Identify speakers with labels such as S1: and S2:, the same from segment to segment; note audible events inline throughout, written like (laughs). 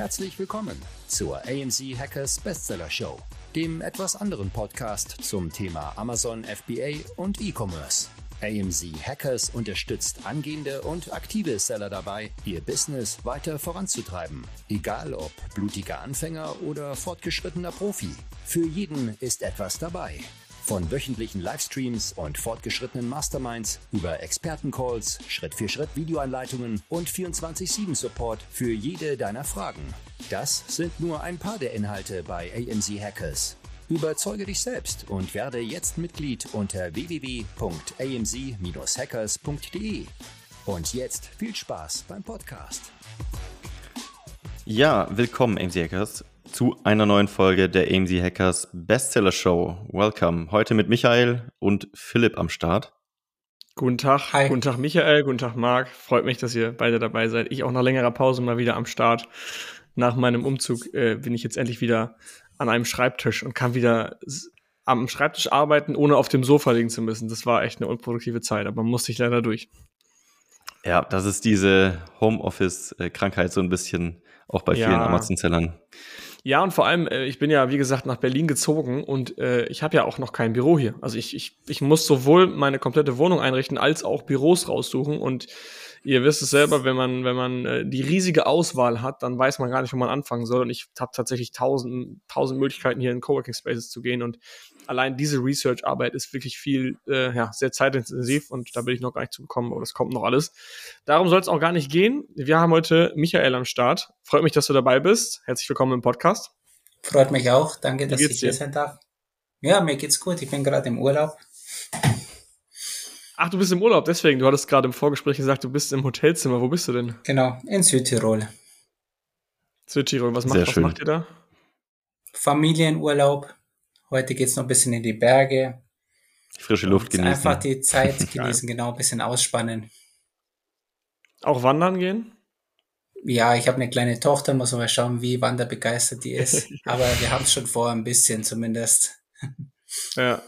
S1: Herzlich willkommen zur AMZ Hackers Bestseller Show, dem etwas anderen Podcast zum Thema Amazon FBA und E-Commerce. AMZ Hackers unterstützt angehende und aktive Seller dabei, ihr Business weiter voranzutreiben. Egal ob blutiger Anfänger oder fortgeschrittener Profi. Für jeden ist etwas dabei. Von wöchentlichen Livestreams und fortgeschrittenen Masterminds über Expertencalls, Schritt-für-Schritt-Videoanleitungen und 24-7-Support für jede deiner Fragen. Das sind nur ein paar der Inhalte bei AMZ Hackers. Überzeuge dich selbst und werde jetzt Mitglied unter www.amz-hackers.de. Und jetzt viel Spaß beim Podcast.
S2: Ja, willkommen AMZ Hackers zu einer neuen Folge der AMZ Hackers Bestseller Show. Welcome. Heute mit Michael und Philipp am Start.
S3: Guten Tag, Hi. guten Tag Michael, guten Tag Marc. Freut mich, dass ihr beide dabei seid. Ich auch nach längerer Pause mal wieder am Start. Nach meinem Umzug äh, bin ich jetzt endlich wieder an einem Schreibtisch und kann wieder am Schreibtisch arbeiten, ohne auf dem Sofa liegen zu müssen. Das war echt eine unproduktive Zeit, aber man musste ich leider durch.
S2: Ja, das ist diese Homeoffice-Krankheit so ein bisschen auch bei vielen ja. Amazon-Sellern.
S3: Ja, und vor allem, äh, ich bin ja, wie gesagt, nach Berlin gezogen und äh, ich habe ja auch noch kein Büro hier. Also ich, ich, ich muss sowohl meine komplette Wohnung einrichten, als auch Büros raussuchen. Und ihr wisst es selber, wenn man, wenn man äh, die riesige Auswahl hat, dann weiß man gar nicht, wo man anfangen soll. Und ich habe tatsächlich tausend, tausend Möglichkeiten, hier in Coworking Spaces zu gehen. Und allein diese Research-Arbeit ist wirklich viel, äh, ja, sehr zeitintensiv und da bin ich noch gar nicht zu bekommen, aber das kommt noch alles. Darum soll es auch gar nicht gehen. Wir haben heute Michael am Start. Freut mich, dass du dabei bist. Herzlich willkommen im Podcast.
S4: Freut mich auch. Danke, dass ich hier sein darf. Ja, mir geht's gut. Ich bin gerade im Urlaub.
S3: Ach, du bist im Urlaub, deswegen. Du hattest gerade im Vorgespräch gesagt, du bist im Hotelzimmer. Wo bist du denn?
S4: Genau, in Südtirol.
S3: Südtirol, was macht, was macht ihr da?
S4: Familienurlaub. Heute geht's noch ein bisschen in die Berge.
S2: Frische Luft genießen.
S4: Einfach die Zeit (laughs) genießen, genau, ein bisschen ausspannen.
S3: Auch wandern gehen?
S4: Ja, ich habe eine kleine Tochter, muss mal schauen, wie wanderbegeistert die ist. (laughs) Aber wir haben es schon vor, ein bisschen zumindest.
S3: ja.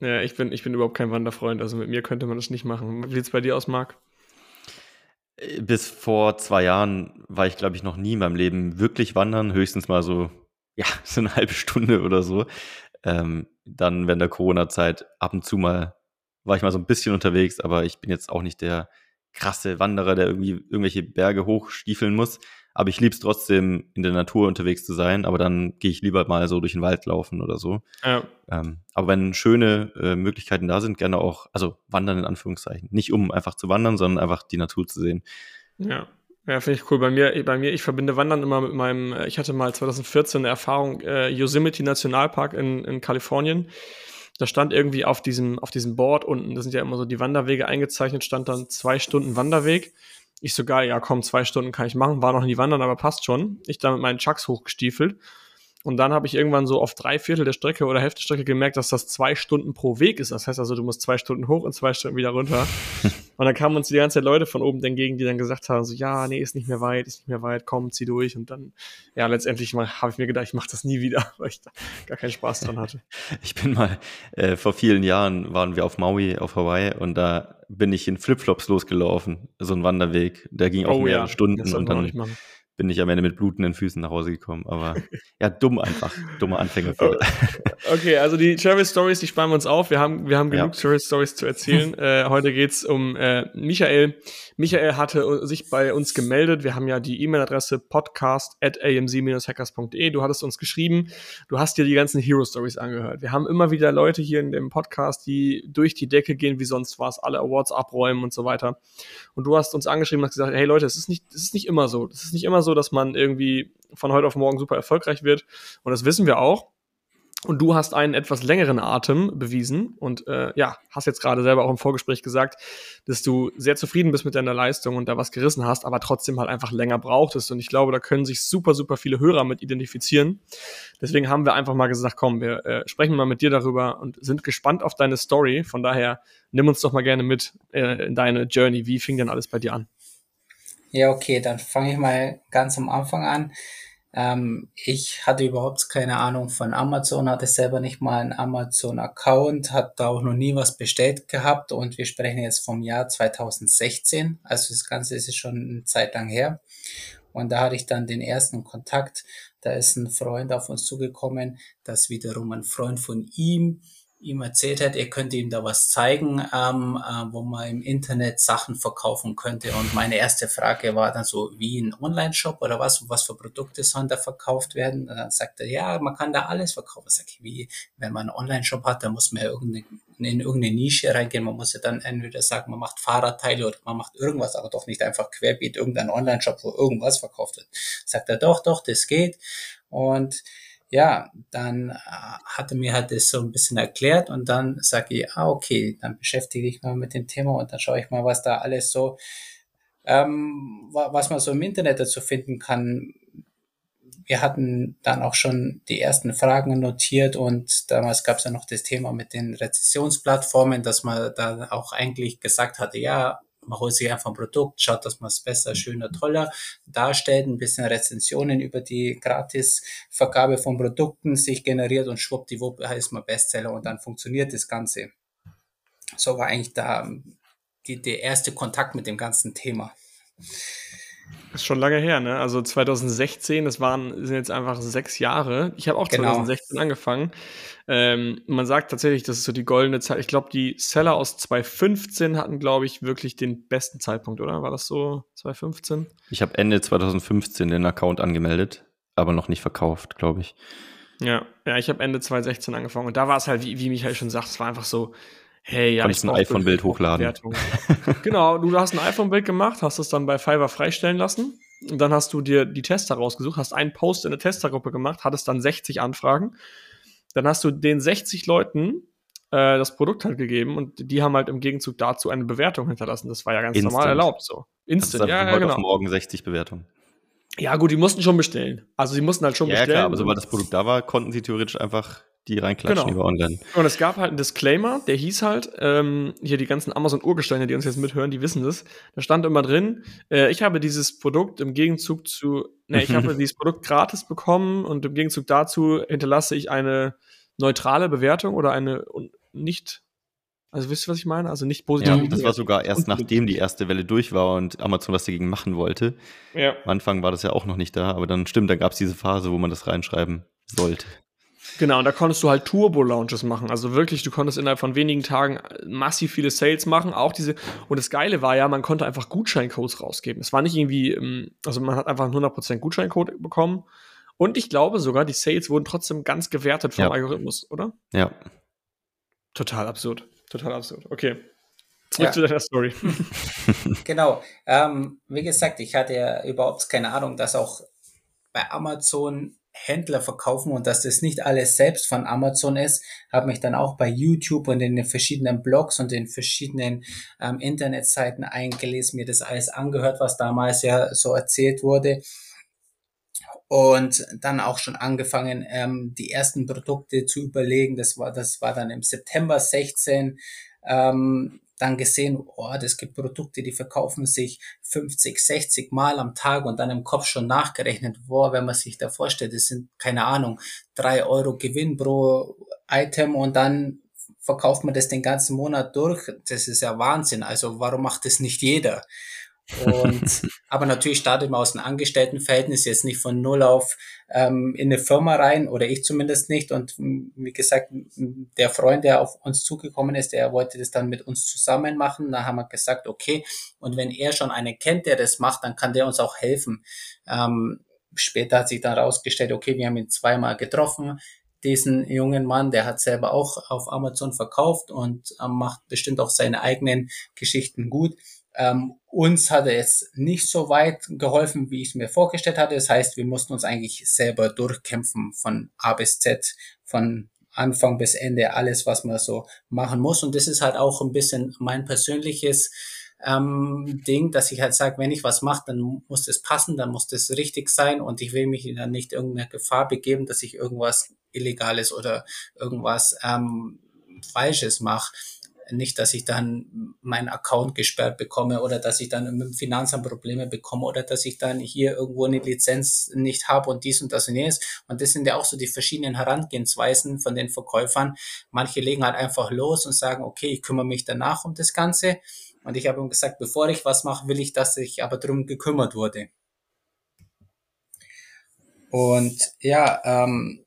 S3: Ja, ich bin, ich bin überhaupt kein Wanderfreund, also mit mir könnte man das nicht machen. Wie sieht es bei dir aus, Marc?
S2: Äh, bis vor zwei Jahren war ich, glaube ich, noch nie in meinem Leben wirklich wandern, höchstens mal so, ja, (laughs) so eine halbe Stunde oder so. Ähm, dann während der Corona-Zeit ab und zu mal war ich mal so ein bisschen unterwegs, aber ich bin jetzt auch nicht der krasse Wanderer, der irgendwie irgendwelche Berge hochstiefeln muss. Aber ich liebe es trotzdem, in der Natur unterwegs zu sein, aber dann gehe ich lieber mal so durch den Wald laufen oder so. Ja. Ähm, aber wenn schöne äh, Möglichkeiten da sind, gerne auch, also wandern in Anführungszeichen. Nicht um einfach zu wandern, sondern einfach die Natur zu sehen.
S3: Ja. Ja, finde ich cool. Bei mir, bei mir, ich verbinde Wandern immer mit meinem, äh, ich hatte mal 2014 eine Erfahrung, äh, Yosemite Nationalpark in, in Kalifornien. Da stand irgendwie auf diesem, auf diesem Board unten, da sind ja immer so die Wanderwege eingezeichnet, stand dann zwei Stunden Wanderweg. Ich sogar, ja komm, zwei Stunden kann ich machen, war noch nie wandern, aber passt schon. Ich da mit meinen Chucks hochgestiefelt. Und dann habe ich irgendwann so auf drei Viertel der Strecke oder Hälfte der Strecke gemerkt, dass das zwei Stunden pro Weg ist. Das heißt also, du musst zwei Stunden hoch und zwei Stunden wieder runter. (laughs) und dann kamen uns die ganze Zeit Leute von oben entgegen, die dann gesagt haben, so, ja, nee, ist nicht mehr weit, ist nicht mehr weit, komm, zieh durch. Und dann, ja, letztendlich habe ich mir gedacht, ich mache das nie wieder, (laughs) weil ich da gar keinen Spaß dran hatte.
S2: Ich bin mal, äh, vor vielen Jahren waren wir auf Maui, auf Hawaii und da bin ich in Flipflops losgelaufen, so ein Wanderweg. Der ging auch oh, mehrere ja. Stunden und dann bin ich am Ende mit blutenden Füßen nach Hause gekommen. Aber (laughs) ja, dumm einfach. Dumme Anfängerfehler. (laughs)
S3: Okay, also die Travel Stories, die sparen wir uns auf. Wir haben, wir haben genug ja. Travel Stories zu erzählen. (laughs) äh, heute geht's um äh, Michael. Michael hatte sich bei uns gemeldet. Wir haben ja die E-Mail-Adresse podcast at amz-hackers.de. Du hattest uns geschrieben. Du hast dir die ganzen Hero Stories angehört. Wir haben immer wieder Leute hier in dem Podcast, die durch die Decke gehen wie sonst was, alle Awards abräumen und so weiter. Und du hast uns angeschrieben und hast gesagt, hey Leute, es ist nicht, es ist nicht immer so. Es ist nicht immer so, dass man irgendwie von heute auf morgen super erfolgreich wird. Und das wissen wir auch. Und du hast einen etwas längeren Atem bewiesen und äh, ja, hast jetzt gerade selber auch im Vorgespräch gesagt, dass du sehr zufrieden bist mit deiner Leistung und da was gerissen hast, aber trotzdem halt einfach länger brauchtest. Und ich glaube, da können sich super, super viele Hörer mit identifizieren. Deswegen haben wir einfach mal gesagt, komm, wir äh, sprechen mal mit dir darüber und sind gespannt auf deine Story. Von daher nimm uns doch mal gerne mit äh, in deine Journey. Wie fing denn alles bei dir an?
S4: Ja, okay, dann fange ich mal ganz am Anfang an. Ähm, ich hatte überhaupt keine Ahnung von Amazon, hatte selber nicht mal einen Amazon-Account, hat da auch noch nie was bestellt gehabt und wir sprechen jetzt vom Jahr 2016, also das Ganze ist schon eine Zeit lang her. Und da hatte ich dann den ersten Kontakt. Da ist ein Freund auf uns zugekommen, das wiederum ein Freund von ihm ihm erzählt hat, er könnte ihm da was zeigen, ähm, äh, wo man im Internet Sachen verkaufen könnte. Und meine erste Frage war dann so, wie ein Online-Shop oder was, was für Produkte sollen da verkauft werden? Und dann sagt er, ja, man kann da alles verkaufen. Sag ich, wie, wenn man einen Online-Shop hat, dann muss man ja irgendeine, in irgendeine Nische reingehen. Man muss ja dann entweder sagen, man macht Fahrradteile oder man macht irgendwas, aber doch nicht einfach querbeet irgendein Online-Shop, wo irgendwas verkauft wird. Sagt er, doch, doch, das geht. Und ja, dann äh, hat er mir halt das so ein bisschen erklärt und dann sage ich, ah, okay, dann beschäftige ich mal mit dem Thema und dann schaue ich mal, was da alles so, ähm, was man so im Internet dazu finden kann. Wir hatten dann auch schon die ersten Fragen notiert und damals gab es ja noch das Thema mit den Rezessionsplattformen, dass man da auch eigentlich gesagt hatte, ja, man holt sich einfach ein Produkt, schaut, dass man es besser, schöner, toller darstellt, ein bisschen Rezensionen über die Gratisvergabe von Produkten sich generiert und schwuppdiwupp heißt man Bestseller und dann funktioniert das Ganze. So war eigentlich da die, der erste Kontakt mit dem ganzen Thema.
S3: Das ist schon lange her, ne? Also 2016, das waren, sind jetzt einfach sechs Jahre. Ich habe auch genau. 2016 angefangen. Ähm, man sagt tatsächlich, das ist so die goldene Zeit. Ich glaube, die Seller aus 2015 hatten, glaube ich, wirklich den besten Zeitpunkt, oder? War das so 2015?
S2: Ich habe Ende 2015 den Account angemeldet, aber noch nicht verkauft, glaube ich.
S3: Ja, ja, ich habe Ende 2016 angefangen und da war es halt, wie, wie Michael schon sagt, es war einfach so, hey, ja,
S2: ich ein iPhone-Bild hochladen.
S3: genau, du hast ein iPhone-Bild gemacht, hast es dann bei Fiverr freistellen lassen. Und dann hast du dir die Tester rausgesucht, hast einen Post in der Testergruppe gemacht, hattest dann 60 Anfragen. Dann hast du den 60 Leuten äh, das Produkt halt gegeben und die haben halt im Gegenzug dazu eine Bewertung hinterlassen. Das war ja ganz Instant. normal erlaubt so.
S2: Instant, ja, ja, genau. morgen 60 Bewertungen.
S3: Ja, gut, die mussten schon bestellen. Also, sie mussten halt schon ja, bestellen. Ja, klar,
S2: aber sobald das Produkt da war, konnten sie theoretisch einfach die reinklatschen genau. über online.
S3: Und es gab halt einen Disclaimer, der hieß halt, ähm, hier die ganzen Amazon-Urgesteine, die uns jetzt mithören, die wissen das. Da stand immer drin, äh, ich habe dieses Produkt im Gegenzug zu, ne, ich habe dieses Produkt gratis bekommen und im Gegenzug dazu hinterlasse ich eine neutrale Bewertung oder eine nicht also wisst ihr, was ich meine? Also nicht positiv.
S2: Ja, das war sogar erst nachdem die erste Welle durch war und Amazon was dagegen machen wollte. Ja. Am Anfang war das ja auch noch nicht da, aber dann stimmt, dann gab es diese Phase, wo man das reinschreiben sollte.
S3: Genau, und da konntest du halt Turbo-Launches machen. Also wirklich, du konntest innerhalb von wenigen Tagen massiv viele Sales machen. Auch diese, und das Geile war ja, man konnte einfach Gutscheincodes rausgeben. Es war nicht irgendwie, ähm, also man hat einfach einen 100% Gutscheincode bekommen. Und ich glaube sogar, die Sales wurden trotzdem ganz gewertet vom ja. Algorithmus, oder?
S2: Ja.
S3: Total absurd. Total absurd. Okay. Zurück ja. zu deiner Story. (laughs)
S4: genau. Ähm, wie gesagt, ich hatte ja überhaupt keine Ahnung, dass auch bei Amazon Händler verkaufen und dass das nicht alles selbst von Amazon ist, habe mich dann auch bei YouTube und in den verschiedenen Blogs und den verschiedenen ähm, Internetseiten eingelesen, mir das alles angehört, was damals ja so erzählt wurde und dann auch schon angefangen, ähm, die ersten Produkte zu überlegen. Das war, das war dann im September 16. Ähm, dann gesehen, oh, das gibt Produkte, die verkaufen sich 50, 60 Mal am Tag und dann im Kopf schon nachgerechnet, boah, wenn man sich da vorstellt, das sind, keine Ahnung, drei Euro Gewinn pro Item und dann verkauft man das den ganzen Monat durch. Das ist ja Wahnsinn. Also warum macht das nicht jeder? Und, (laughs) aber natürlich startet man aus einem Angestelltenverhältnis jetzt nicht von null auf ähm, in eine Firma rein, oder ich zumindest nicht. Und wie gesagt, der Freund, der auf uns zugekommen ist, der wollte das dann mit uns zusammen machen. Da haben wir gesagt, okay, und wenn er schon einen kennt, der das macht, dann kann der uns auch helfen. Ähm, später hat sich dann rausgestellt, okay, wir haben ihn zweimal getroffen diesen jungen Mann, der hat selber auch auf Amazon verkauft und ähm, macht bestimmt auch seine eigenen Geschichten gut. Ähm, uns hat jetzt nicht so weit geholfen, wie ich es mir vorgestellt hatte. Das heißt, wir mussten uns eigentlich selber durchkämpfen von A bis Z, von Anfang bis Ende, alles, was man so machen muss. Und das ist halt auch ein bisschen mein persönliches ähm, Ding, dass ich halt sage, wenn ich was mache, dann muss das passen, dann muss das richtig sein und ich will mich dann nicht irgendeiner Gefahr begeben, dass ich irgendwas Illegales oder irgendwas ähm, Falsches mache nicht, dass ich dann meinen Account gesperrt bekomme oder dass ich dann mit dem Finanzamt Probleme bekomme oder dass ich dann hier irgendwo eine Lizenz nicht habe und dies und das und jenes. Und das sind ja auch so die verschiedenen Herangehensweisen von den Verkäufern. Manche legen halt einfach los und sagen, okay, ich kümmere mich danach um das Ganze. Und ich habe ihm gesagt, bevor ich was mache, will ich, dass ich aber darum gekümmert wurde. Und ja, ähm,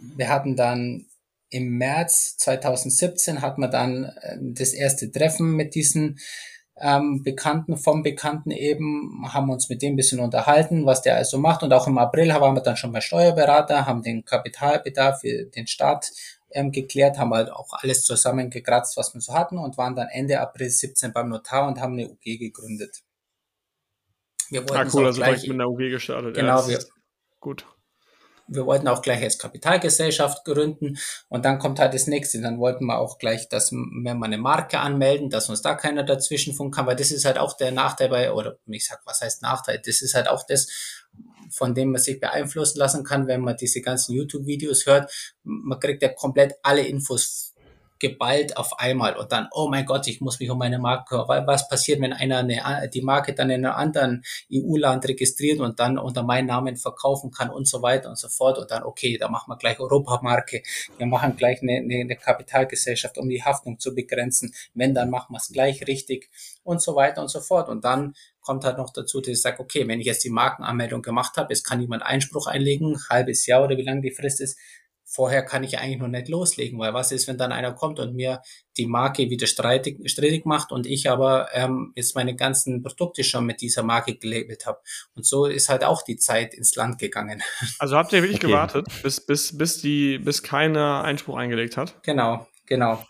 S4: wir hatten dann im März 2017 hat man dann äh, das erste Treffen mit diesen ähm, Bekannten vom Bekannten eben, haben uns mit dem ein bisschen unterhalten, was der also macht. Und auch im April waren wir dann schon bei Steuerberater, haben den Kapitalbedarf für den Staat ähm, geklärt, haben halt auch alles zusammengekratzt, was wir so hatten und waren dann Ende April 17 beim Notar und haben eine UG gegründet.
S3: Wir wollten ah, cool, also gleich mit einer UG gestartet.
S4: Genau, ja, wir,
S3: gut
S4: wir wollten auch gleich als Kapitalgesellschaft gründen und dann kommt halt das nächste. Dann wollten wir auch gleich, dass wir mal eine Marke anmelden, dass uns da keiner dazwischen funken kann, weil das ist halt auch der Nachteil bei, oder ich sag, was heißt Nachteil? Das ist halt auch das, von dem man sich beeinflussen lassen kann, wenn man diese ganzen YouTube-Videos hört. Man kriegt ja komplett alle Infos geballt auf einmal und dann, oh mein Gott, ich muss mich um meine Marke, was passiert, wenn einer eine, die Marke dann in einem anderen EU-Land registriert und dann unter meinen Namen verkaufen kann und so weiter und so fort und dann, okay, da machen wir gleich Europamarke, wir machen gleich eine, eine, eine Kapitalgesellschaft, um die Haftung zu begrenzen, wenn, dann machen wir es gleich richtig und so weiter und so fort. Und dann kommt halt noch dazu, dass ich sage, okay, wenn ich jetzt die Markenanmeldung gemacht habe, es kann jemand Einspruch einlegen, halbes Jahr oder wie lange die Frist ist, vorher kann ich eigentlich noch nicht loslegen, weil was ist, wenn dann einer kommt und mir die Marke wieder streitig, streitig macht und ich aber ähm, jetzt meine ganzen Produkte schon mit dieser Marke gelabelt habe. Und so ist halt auch die Zeit ins Land gegangen. (laughs)
S3: Also habt ihr wirklich okay. gewartet, bis, bis, bis, die, bis keiner Einspruch eingelegt hat?
S4: Genau, genau.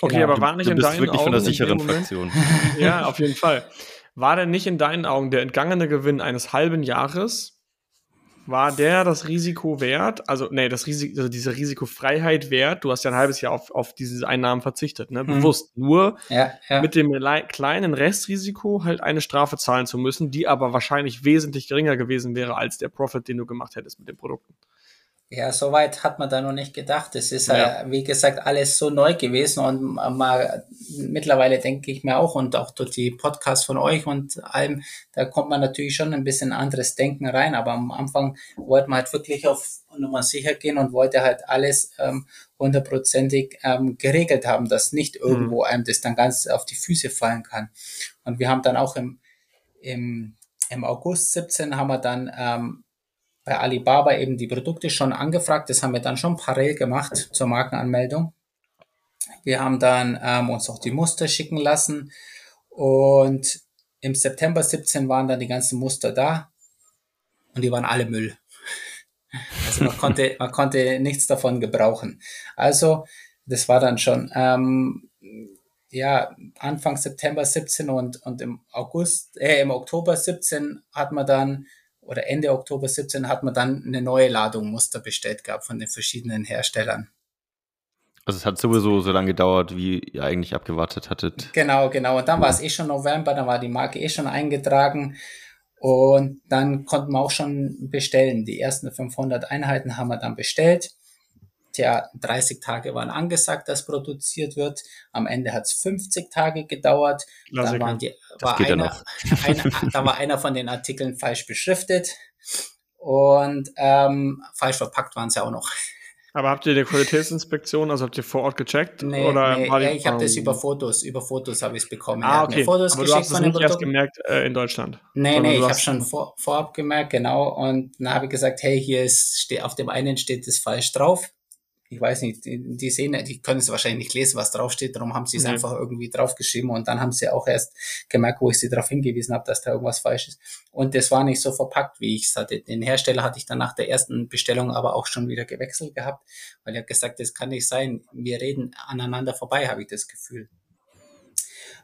S3: Okay, genau. aber war nicht
S2: du
S3: in
S2: bist
S3: deinen
S2: wirklich
S3: Augen
S2: von der sicheren Fraktion. (laughs)
S3: ja, auf jeden Fall. War denn nicht in deinen Augen der entgangene Gewinn eines halben Jahres war der das Risiko wert? Also, nee, das Risiko, also diese Risikofreiheit wert. Du hast ja ein halbes Jahr auf, auf diese Einnahmen verzichtet, ne? Mhm. Bewusst. Nur
S4: ja, ja.
S3: mit dem kleinen Restrisiko halt eine Strafe zahlen zu müssen, die aber wahrscheinlich wesentlich geringer gewesen wäre als der Profit, den du gemacht hättest mit den Produkten.
S4: Ja, soweit hat man da noch nicht gedacht. Es ist ja. äh, wie gesagt alles so neu gewesen und mal mittlerweile denke ich mir auch und auch durch die Podcasts von euch und allem, da kommt man natürlich schon ein bisschen anderes Denken rein. Aber am Anfang wollte man halt wirklich auf Nummer sicher gehen und wollte halt alles ähm, hundertprozentig ähm, geregelt haben, dass nicht mhm. irgendwo einem das dann ganz auf die Füße fallen kann. Und wir haben dann auch im, im, im August 17 haben wir dann ähm, bei Alibaba eben die Produkte schon angefragt. Das haben wir dann schon parallel gemacht zur Markenanmeldung. Wir haben dann ähm, uns auch die Muster schicken lassen und im September 17 waren dann die ganzen Muster da und die waren alle Müll. (laughs) Also man konnte, man konnte nichts davon gebrauchen. Also das war dann schon ähm, ja Anfang September 17 und, und im August, äh, im Oktober 17 hat man dann oder Ende Oktober 17 hat man dann eine neue Ladung Muster bestellt gehabt von den verschiedenen Herstellern.
S2: Also es hat sowieso so lange gedauert, wie ihr eigentlich abgewartet hattet.
S4: Genau, genau. Und dann war es eh schon November, dann war die Marke eh schon eingetragen. Und dann konnten wir auch schon bestellen. Die ersten 500 Einheiten haben wir dann bestellt. Tja, 30 Tage waren angesagt, dass produziert wird. Am Ende hat es 50 Tage gedauert. Da, waren die, war einer, ja (laughs) einer, da war einer von den Artikeln falsch beschriftet und ähm, falsch verpackt waren sie auch noch.
S3: Aber habt ihr die Qualitätsinspektion, also habt ihr vor Ort gecheckt?
S4: Nee, oder nee, ja, ich habe das über Fotos, über Fotos habe ich es bekommen.
S3: Ah, okay. Fotos Aber du hast es nicht erst gemerkt äh, in Deutschland?
S4: Nee, nee, ich habe schon vor, vorab gemerkt, genau. Und dann habe ich gesagt, hey, hier ist, steht, auf dem einen steht das falsch drauf ich weiß nicht, die, die sehen, die können es wahrscheinlich nicht lesen, was draufsteht, darum haben sie es mhm. einfach irgendwie draufgeschrieben und dann haben sie auch erst gemerkt, wo ich sie darauf hingewiesen habe, dass da irgendwas falsch ist. Und das war nicht so verpackt, wie ich es hatte. Den Hersteller hatte ich dann nach der ersten Bestellung aber auch schon wieder gewechselt gehabt, weil er gesagt, das kann nicht sein, wir reden aneinander vorbei, habe ich das Gefühl.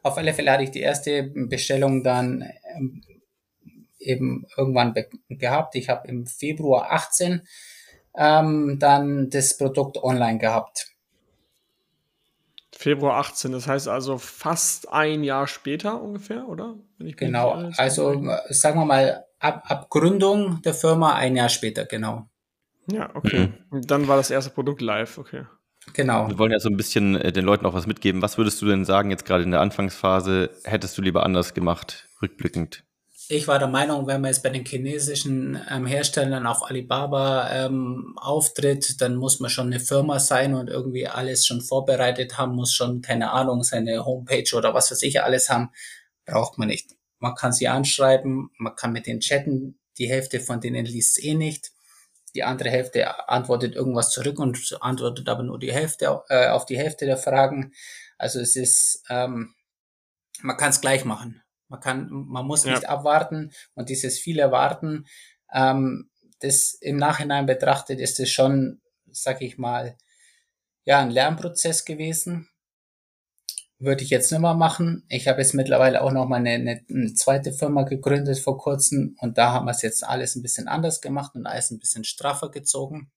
S4: Auf alle Fälle hatte ich die erste Bestellung dann ähm, eben irgendwann gehabt. Ich habe im Februar 18 ähm, dann das Produkt online gehabt.
S3: Februar 18, das heißt also fast ein Jahr später ungefähr, oder?
S4: genau, also äh, sagen wir mal ab, ab Gründung der Firma ein Jahr später, genau.
S3: Ja, okay. Mhm. Dann war das erste Produkt live, okay.
S4: Genau.
S2: Wir wollen ja so ein bisschen äh, den Leuten auch was mitgeben. Was würdest du denn sagen, jetzt gerade in der Anfangsphase, hättest du lieber anders gemacht, rückblickend?
S4: Ich war der Meinung, wenn man jetzt bei den chinesischen ähm, Herstellern auf Alibaba ähm, auftritt, dann muss man schon eine Firma sein und irgendwie alles schon vorbereitet haben, muss schon, keine Ahnung, seine Homepage oder was weiß ich alles haben. Braucht man nicht. Man kann sie anschreiben, man kann mit den chatten, die Hälfte von denen liest eh nicht. Die andere Hälfte antwortet irgendwas zurück und antwortet aber nur die Hälfte äh, auf die Hälfte der Fragen. Also es ist, ähm, man kann es gleich machen. Man kann, man muss nicht ja. abwarten und dieses viele Warten, ähm, das im Nachhinein betrachtet, ist es schon, sag ich mal, ja, ein Lernprozess gewesen. Würde ich jetzt nicht mehr machen. Ich habe jetzt mittlerweile auch noch mal eine, eine, eine zweite Firma gegründet vor kurzem und da haben wir es jetzt alles ein bisschen anders gemacht und alles ein bisschen straffer gezogen.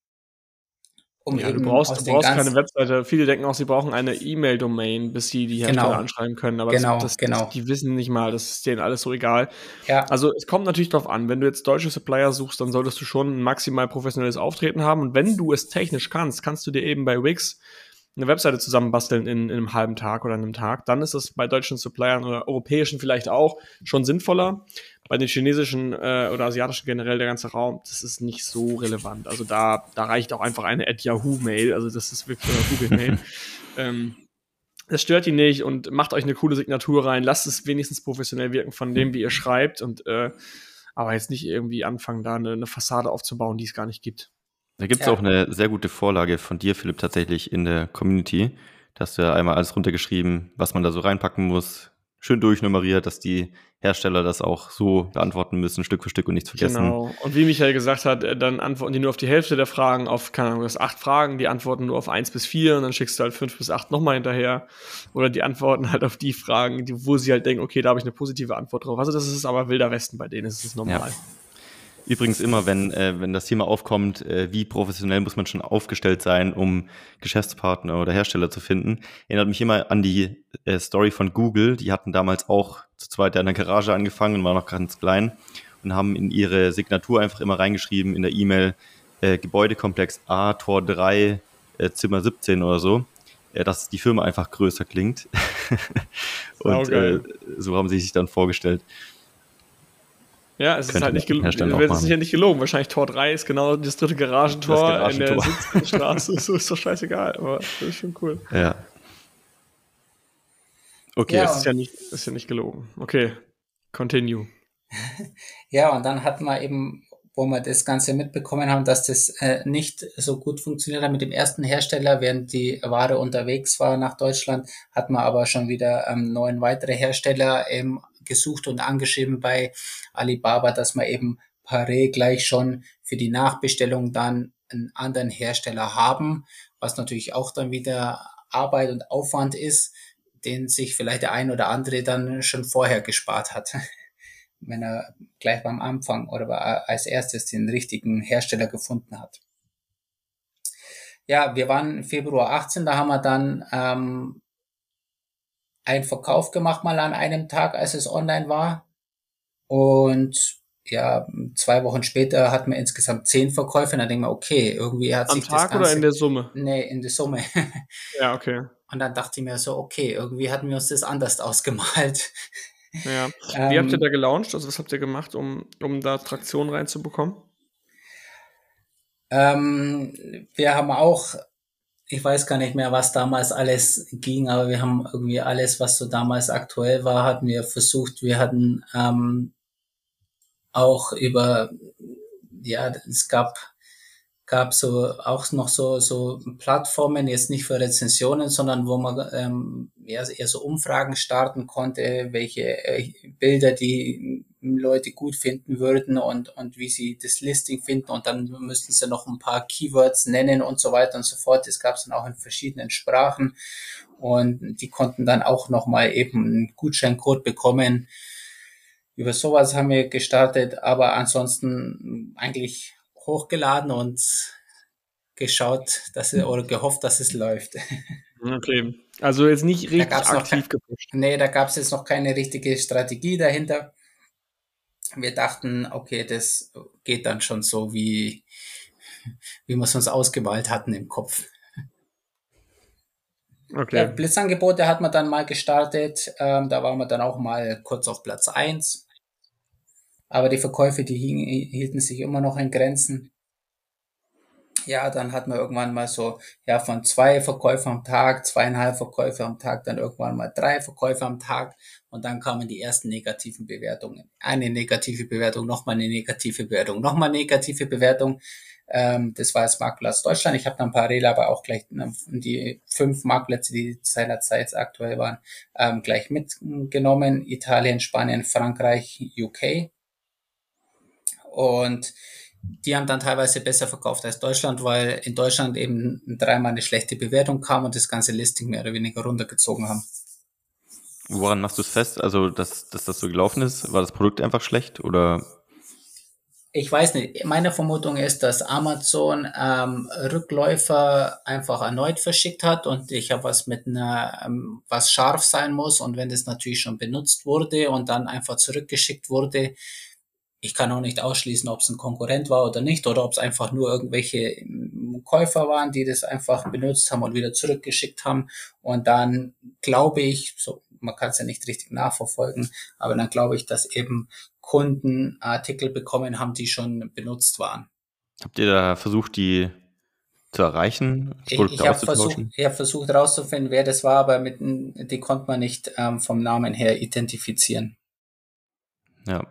S3: Um ja, du brauchst, du brauchst keine Webseite. Viele denken auch, sie brauchen eine E-Mail-Domain, bis sie die Hersteller genau. anschreiben können. Aber
S4: genau,
S3: das, das,
S4: genau.
S3: Das, die wissen nicht mal, das ist denen alles so egal.
S4: Ja.
S3: Also es kommt natürlich darauf an, wenn du jetzt deutsche Supplier suchst, dann solltest du schon ein maximal professionelles Auftreten haben. Und wenn du es technisch kannst, kannst du dir eben bei Wix eine Webseite zusammenbasteln in, in einem halben Tag oder einem Tag. Dann ist es bei deutschen Suppliern oder europäischen vielleicht auch schon sinnvoller bei den chinesischen äh, oder asiatischen generell der ganze Raum, das ist nicht so relevant. Also da, da reicht auch einfach eine at Yahoo-Mail, also das ist wirklich eine Google-Mail. (laughs) ähm, das stört ihn nicht und macht euch eine coole Signatur rein, lasst es wenigstens professionell wirken von dem, wie ihr schreibt und äh, aber jetzt nicht irgendwie anfangen, da eine, eine Fassade aufzubauen, die es gar nicht gibt.
S2: Da gibt es ja. auch eine sehr gute Vorlage von dir, Philipp, tatsächlich in der Community. Da hast du ja einmal alles runtergeschrieben, was man da so reinpacken muss, schön durchnummeriert, dass die Hersteller das auch so beantworten müssen, Stück für Stück und nichts vergessen. Genau.
S3: Und wie Michael gesagt hat, äh, dann antworten die nur auf die Hälfte der Fragen, auf, keine Ahnung, das acht Fragen, die antworten nur auf eins bis vier und dann schickst du halt fünf bis acht nochmal hinterher. Oder die antworten halt auf die Fragen, die, wo sie halt denken, okay, da habe ich eine positive Antwort drauf. Also das ist aber wilder Westen bei denen, das ist normal. Ja.
S2: Übrigens immer, wenn, äh, wenn das Thema aufkommt, äh, wie professionell muss man schon aufgestellt sein, um Geschäftspartner oder Hersteller zu finden, erinnert mich immer an die äh, Story von Google. Die hatten damals auch zu zweit in der Garage angefangen und waren noch ganz klein und haben in ihre Signatur einfach immer reingeschrieben in der E-Mail äh, Gebäudekomplex A, Tor 3, äh, Zimmer 17 oder so, äh, dass die Firma einfach größer klingt. (laughs) und äh, so haben sie sich dann vorgestellt.
S3: Ja, es ist halt nicht gelogen. Es ist ja nicht gelogen. Wahrscheinlich Tor 3 ist genau das dritte Garagentor, das Garagentor. in der Straße. (laughs) so ist doch scheißegal, aber das ist schon cool.
S2: Ja.
S3: Okay, ja, das ist ja, nicht, ist ja nicht gelogen. Okay, continue. (laughs)
S4: ja, und dann hatten wir eben, wo wir das Ganze mitbekommen haben, dass das äh, nicht so gut funktioniert hat mit dem ersten Hersteller, während die Ware unterwegs war nach Deutschland, hatten wir aber schon wieder ähm, neun weitere Hersteller im gesucht und angeschrieben bei Alibaba, dass man eben pare gleich schon für die Nachbestellung dann einen anderen Hersteller haben, was natürlich auch dann wieder Arbeit und Aufwand ist, den sich vielleicht der ein oder andere dann schon vorher gespart hat, (laughs) wenn er gleich beim Anfang oder als erstes den richtigen Hersteller gefunden hat. Ja, wir waren Februar 18, da haben wir dann ähm, einen Verkauf gemacht mal an einem Tag, als es online war. Und ja, zwei Wochen später hatten wir insgesamt zehn Verkäufe. Und dann denken wir, okay, irgendwie hat
S3: Am
S4: sich
S3: Tag das Ganze, oder in der Summe?
S4: Nee, in der Summe. (laughs)
S3: Ja, okay.
S4: Und dann dachte ich mir so, okay, irgendwie hatten wir uns das anders ausgemalt.
S3: Ja. (laughs) Wie ähm, habt ihr da gelauncht? Also was habt ihr gemacht, um, um da Traktion reinzubekommen?
S4: Ähm, wir haben auch ich weiß gar nicht mehr, was damals alles ging, aber wir haben irgendwie alles, was so damals aktuell war, hatten wir versucht. Wir hatten ähm, auch über, ja, es gab gab so auch noch so so Plattformen jetzt nicht für Rezensionen, sondern wo man ähm, eher, eher so Umfragen starten konnte, welche äh, Bilder die Leute gut finden würden und, und wie sie das Listing finden und dann müssten sie noch ein paar Keywords nennen und so weiter und so fort. Das gab es dann auch in verschiedenen Sprachen und die konnten dann auch nochmal eben einen Gutscheincode bekommen. Über sowas haben wir gestartet, aber ansonsten eigentlich hochgeladen und geschaut, dass es, oder gehofft, dass es läuft. (laughs)
S3: Okay, also jetzt nicht richtig aktiv
S4: gepusht. Nee, da gab es jetzt noch keine richtige Strategie dahinter wir dachten, okay, das geht dann schon so, wie, wie wir es uns ausgemalt hatten im Kopf. Okay. Ja, Blitzangebote hat man dann mal gestartet. Ähm, da waren wir dann auch mal kurz auf Platz eins. Aber die Verkäufe, die hielten sich immer noch in Grenzen. ja, dann hat man irgendwann mal so, ja, von zwei Verkäufer am Tag, zweieinhalb Verkäufer am Tag, dann irgendwann mal drei Verkäufer am Tag und dann kamen die ersten negativen Bewertungen. Eine negative Bewertung, nochmal eine negative Bewertung, nochmal negative Bewertung. Ähm, das war jetzt Marktplatz Deutschland. Ich habe dann parallel aber auch gleich ne, die fünf Marktplätze, die seinerzeit aktuell waren, ähm, gleich mitgenommen. Italien, Spanien, Frankreich, UK. Und die haben dann teilweise besser verkauft als Deutschland, weil in Deutschland eben dreimal eine schlechte Bewertung kam und das ganze Listing mehr oder weniger runtergezogen haben.
S2: Woran machst du es fest? Also, dass, dass das so gelaufen ist? War das Produkt einfach schlecht oder?
S4: Ich weiß nicht. Meine Vermutung ist, dass Amazon ähm, Rückläufer einfach erneut verschickt hat und ich habe was mit einer, ähm, was scharf sein muss und wenn das natürlich schon benutzt wurde und dann einfach zurückgeschickt wurde, ich kann auch nicht ausschließen, ob es ein Konkurrent war oder nicht, oder ob es einfach nur irgendwelche ähm, Käufer waren, die das einfach benutzt haben und wieder zurückgeschickt haben. Und dann glaube ich, so, man kann es ja nicht richtig nachverfolgen, aber dann glaube ich, dass eben Kunden Artikel bekommen haben, die schon benutzt waren.
S2: Habt ihr da versucht, die zu erreichen?
S4: Ich, ich habe versucht, ich hab versucht herauszufinden, wer das war, aber mit, die konnte man nicht ähm, vom Namen her identifizieren.
S2: Ja,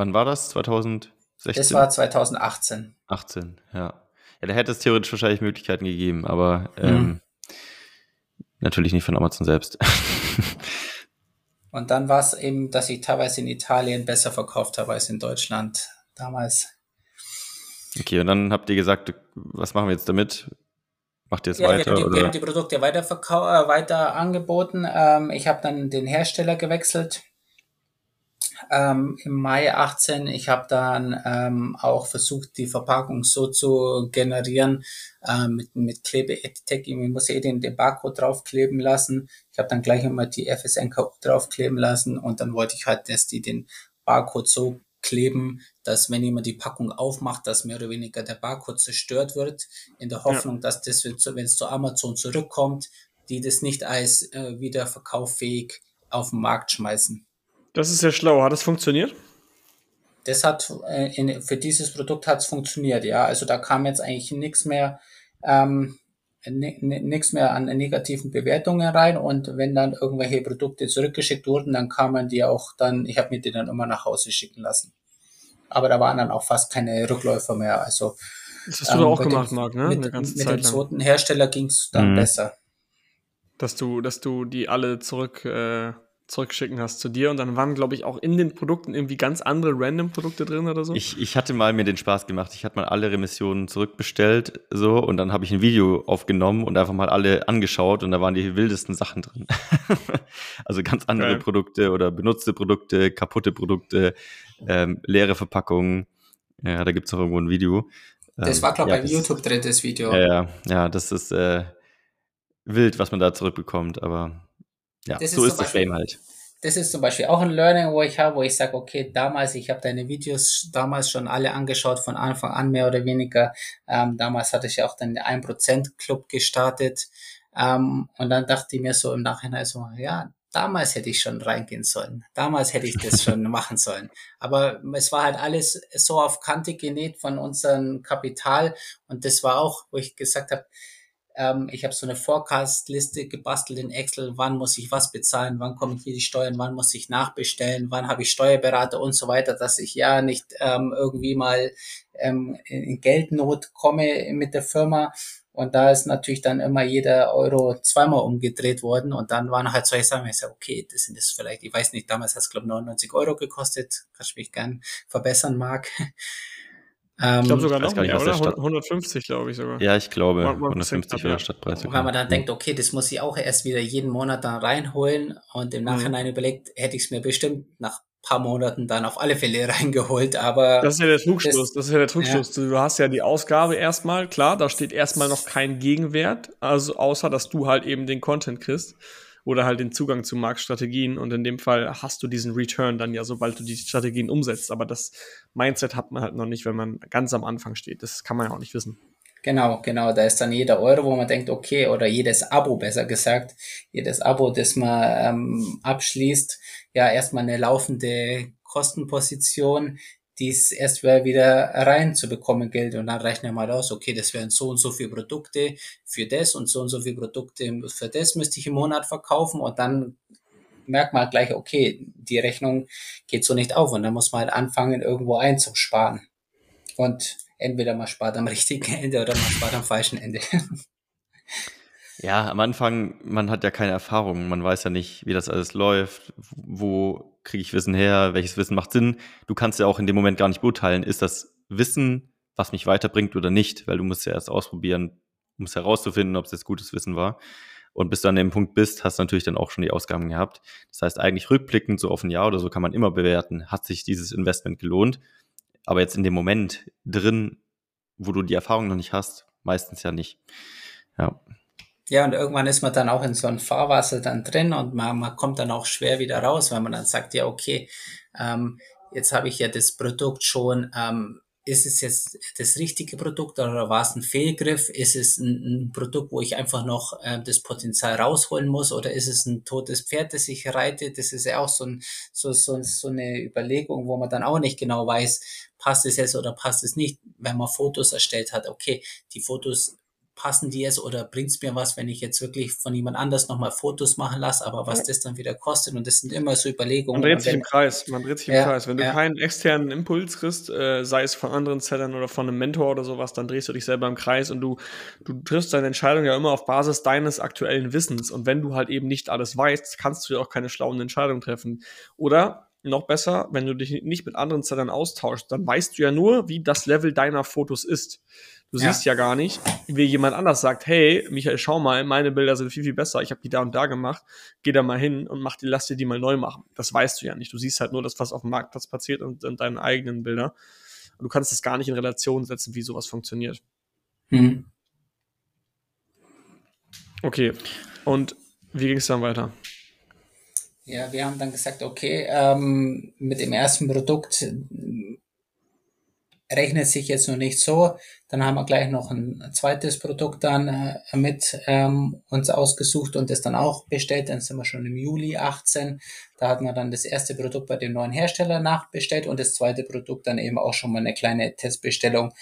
S2: Wann war das? 2016?
S4: Das war 2018.
S2: 18, ja. Ja, da hätte es theoretisch wahrscheinlich Möglichkeiten gegeben, aber mhm. ähm, natürlich nicht von Amazon selbst. (laughs)
S4: Und dann war es eben, dass ich teilweise in Italien besser verkauft habe als in Deutschland damals.
S2: Okay, und dann habt ihr gesagt, was machen wir jetzt damit? Macht ihr es
S4: ja,
S2: weiter?
S4: Wir, wir haben die Produkte weiter, äh, weiter angeboten. Ähm, ich habe dann den Hersteller gewechselt ähm, im Mai 18. Ich habe dann ähm, auch versucht, die Verpackung so zu generieren ähm, mit, mit Klebeetikett. Ich muss eh den, den Barcode draufkleben lassen. Ich habe dann gleich einmal die FSNKU draufkleben lassen und dann wollte ich halt, dass die den Barcode so kleben, dass wenn jemand die Packung aufmacht, dass mehr oder weniger der Barcode zerstört wird, in der Hoffnung, ja. dass das, wenn es zu Amazon zurückkommt, die das nicht als äh, wieder verkauffähig auf den Markt schmeißen.
S3: Das ist ja schlau. Hat das funktioniert?
S4: Das hat äh, in, für dieses Produkt hat es funktioniert, ja. Also da kam jetzt eigentlich nichts mehr, ähm, nichts mehr an negativen Bewertungen rein und wenn dann irgendwelche Produkte zurückgeschickt wurden, dann kamen die auch dann, ich habe mir die dann immer nach Hause schicken lassen. Aber da waren dann auch fast keine Rückläufer mehr. Also
S3: das hast du ähm, auch gemacht, dem, Marc, ne?
S4: Mit, mit dem zweiten Hersteller ging es dann mhm. besser.
S3: Dass du, dass du die alle zurück äh, zurückschicken hast zu dir und dann waren, glaube ich, auch in den Produkten irgendwie ganz andere Random-Produkte drin oder so.
S2: Ich, ich hatte mal mir den Spaß gemacht. Ich hatte mal alle Remissionen zurückbestellt so und dann habe ich ein Video aufgenommen und einfach mal alle angeschaut und da waren die wildesten Sachen drin. (laughs) also ganz andere okay. Produkte oder benutzte Produkte, kaputte Produkte, ähm, leere Verpackungen. Ja, da gibt es auch irgendwo ein Video.
S4: Das ähm, war, glaube ich, ja, bei YouTube drin, das Video.
S2: Ja, ja, ja das ist äh, wild, was man da zurückbekommt, aber ja, das so ist, ist das Game halt.
S4: Das ist zum Beispiel auch ein Learning, wo ich habe, wo ich sage, okay, damals, ich habe deine Videos damals schon alle angeschaut, von Anfang an mehr oder weniger. Ähm, damals hatte ich ja auch den 1% Club gestartet. Ähm, und dann dachte ich mir so im Nachhinein so, ja, damals hätte ich schon reingehen sollen. Damals hätte ich das (laughs) schon machen sollen. Aber es war halt alles so auf Kante genäht von unserem Kapital. Und das war auch, wo ich gesagt habe, ähm, ich habe so eine Forecast-Liste gebastelt in Excel, wann muss ich was bezahlen, wann kommen hier die Steuern, wann muss ich nachbestellen, wann habe ich Steuerberater und so weiter, dass ich ja nicht ähm, irgendwie mal ähm, in Geldnot komme mit der Firma. Und da ist natürlich dann immer jeder Euro zweimal umgedreht worden. Und dann waren halt solche Sachen, ich sage, okay, das sind es vielleicht, ich weiß nicht, damals hat es, glaube ich, 99 Euro gekostet. Kannst mich gern verbessern, Marc.
S3: Ähm, ich glaube sogar noch mehr, oder? 150, glaube ich sogar.
S2: Ja, ich glaube. 150 wäre Stadtpreis.
S4: Weil man dann denkt, okay, das muss ich auch erst wieder jeden Monat dann reinholen und im mhm. Nachhinein mhm. überlegt, hätte ich es mir bestimmt nach paar Monaten dann auf alle Fälle (laughs) reingeholt, aber.
S3: Das ist ja der Trugschluss, das, das ist ja der Trugschluss. Ja. Du hast ja die Ausgabe erstmal, klar, da steht erstmal noch kein Gegenwert, also außer, dass du halt eben den Content kriegst oder halt den Zugang zu Marktstrategien. Und in dem Fall hast du diesen Return dann ja, sobald du die Strategien umsetzt. Aber das Mindset hat man halt noch nicht, wenn man ganz am Anfang steht. Das kann man ja auch nicht wissen.
S4: Genau, genau. Da ist dann jeder Euro, wo man denkt, okay, oder jedes Abo besser gesagt, jedes Abo, das man ähm, abschließt, ja erstmal eine laufende Kostenposition, dies erst wieder reinzubekommen gilt. Und dann rechnen wir mal aus, okay, das wären so und so viele Produkte für das und so und so viele Produkte für das müsste ich im Monat verkaufen und dann merkt man halt gleich, okay, die Rechnung geht so nicht auf und dann muss man halt anfangen, irgendwo einzusparen. Und entweder man spart am richtigen Ende oder man spart am falschen Ende.
S2: Ja, am Anfang, man hat ja keine Erfahrung, man weiß ja nicht, wie das alles läuft, wo kriege ich Wissen her, welches Wissen macht Sinn. Du kannst ja auch in dem Moment gar nicht beurteilen, ist das Wissen, was mich weiterbringt oder nicht, weil du musst ja erst ausprobieren, um es herauszufinden, ob es jetzt gutes Wissen war. Und bis du an dem Punkt bist, hast du natürlich dann auch schon die Ausgaben gehabt. Das heißt, eigentlich rückblickend, so auf ein Jahr oder so, kann man immer bewerten, hat sich dieses Investment gelohnt. Aber jetzt in dem Moment drin, wo du die Erfahrung noch nicht hast, meistens ja nicht. Ja.
S4: Ja, und irgendwann ist man dann auch in so einem Fahrwasser dann drin und man, man kommt dann auch schwer wieder raus, weil man dann sagt, ja, okay, ähm, jetzt habe ich ja das Produkt schon, ähm, ist es jetzt das richtige Produkt oder war es ein Fehlgriff? Ist es ein, ein Produkt, wo ich einfach noch äh, das Potenzial rausholen muss oder ist es ein totes Pferd, das ich reite? Das ist ja auch so, ein, so, so, so eine Überlegung, wo man dann auch nicht genau weiß, passt es jetzt oder passt es nicht, wenn man Fotos erstellt hat. Okay, die Fotos passen die jetzt oder bringt es mir was, wenn ich jetzt wirklich von jemand anders nochmal Fotos machen lasse, aber was das dann wieder kostet und das sind immer so Überlegungen.
S3: Man dreht sich im Kreis, man dreht sich im ja, Kreis. Wenn du ja. keinen externen Impuls kriegst, äh, sei es von anderen Sellern oder von einem Mentor oder sowas, dann drehst du dich selber im Kreis und du, du triffst deine Entscheidung ja immer auf Basis deines aktuellen Wissens und wenn du halt eben nicht alles weißt, kannst du ja auch keine schlauen Entscheidungen treffen. Oder noch besser, wenn du dich nicht mit anderen Sellern austauschst, dann weißt du ja nur, wie das Level deiner Fotos ist. Du ja. siehst ja gar nicht, wie jemand anders sagt, hey, Michael, schau mal, meine Bilder sind viel, viel besser, ich habe die da und da gemacht, geh da mal hin und mach die, lass dir die mal neu machen. Das weißt du ja nicht. Du siehst halt nur das, was auf dem Marktplatz passiert und, und deine eigenen Bilder. Und du kannst das gar nicht in Relation setzen, wie sowas funktioniert. Mhm. Okay. Und wie ging es dann weiter?
S4: Ja, wir haben dann gesagt, okay, ähm, mit dem ersten Produkt rechnet sich jetzt noch nicht so. Dann haben wir gleich noch ein zweites Produkt dann äh, mit ähm, uns ausgesucht und das dann auch bestellt. Dann sind wir schon im Juli 18. Da hatten wir dann das erste Produkt bei dem neuen Hersteller nachbestellt und das zweite Produkt dann eben auch schon mal eine kleine Testbestellung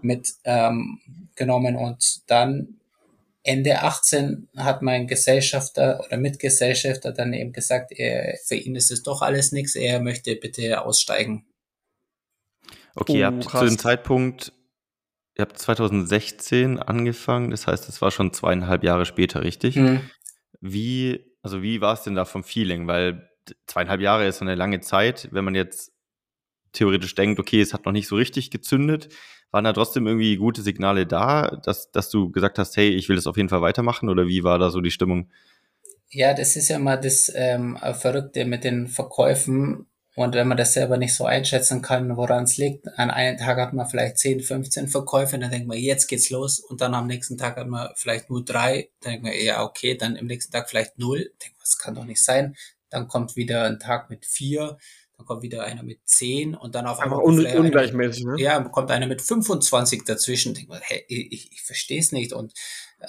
S4: mit ähm, und dann Ende 18 hat mein Gesellschafter oder Mitgesellschafter dann eben gesagt, er, für ihn ist es doch alles nichts, er möchte bitte aussteigen.
S2: Okay, oh, ihr habt krass. zu dem Zeitpunkt, ihr habt 2016 angefangen, das heißt, es war schon zweieinhalb Jahre später, richtig? Mhm. Wie, also wie war es denn da vom Feeling? Weil zweieinhalb Jahre ist so eine lange Zeit. Wenn man jetzt theoretisch denkt, okay, es hat noch nicht so richtig gezündet, waren da trotzdem irgendwie gute Signale da, dass, dass du gesagt hast, hey, ich will das auf jeden Fall weitermachen? Oder wie war da so die Stimmung?
S4: Ja, das ist ja mal das ähm, Verrückte mit den Verkäufen und wenn man das selber nicht so einschätzen kann, woran es liegt, an einem Tag hat man vielleicht 10, 15 Verkäufe, dann denkt man, jetzt geht's los. Und dann am nächsten Tag hat man vielleicht nur drei, dann denkt man, ja, okay, dann im nächsten Tag vielleicht null. Denkt man, das kann doch nicht sein. Dann kommt wieder ein Tag mit vier, dann kommt wieder einer mit zehn und dann auf
S3: einmal. Un ungleichmäßig,
S4: einer, ne? Ja, kommt einer mit 25 dazwischen. Denkt man, hey, ich, ich verstehe es nicht. Und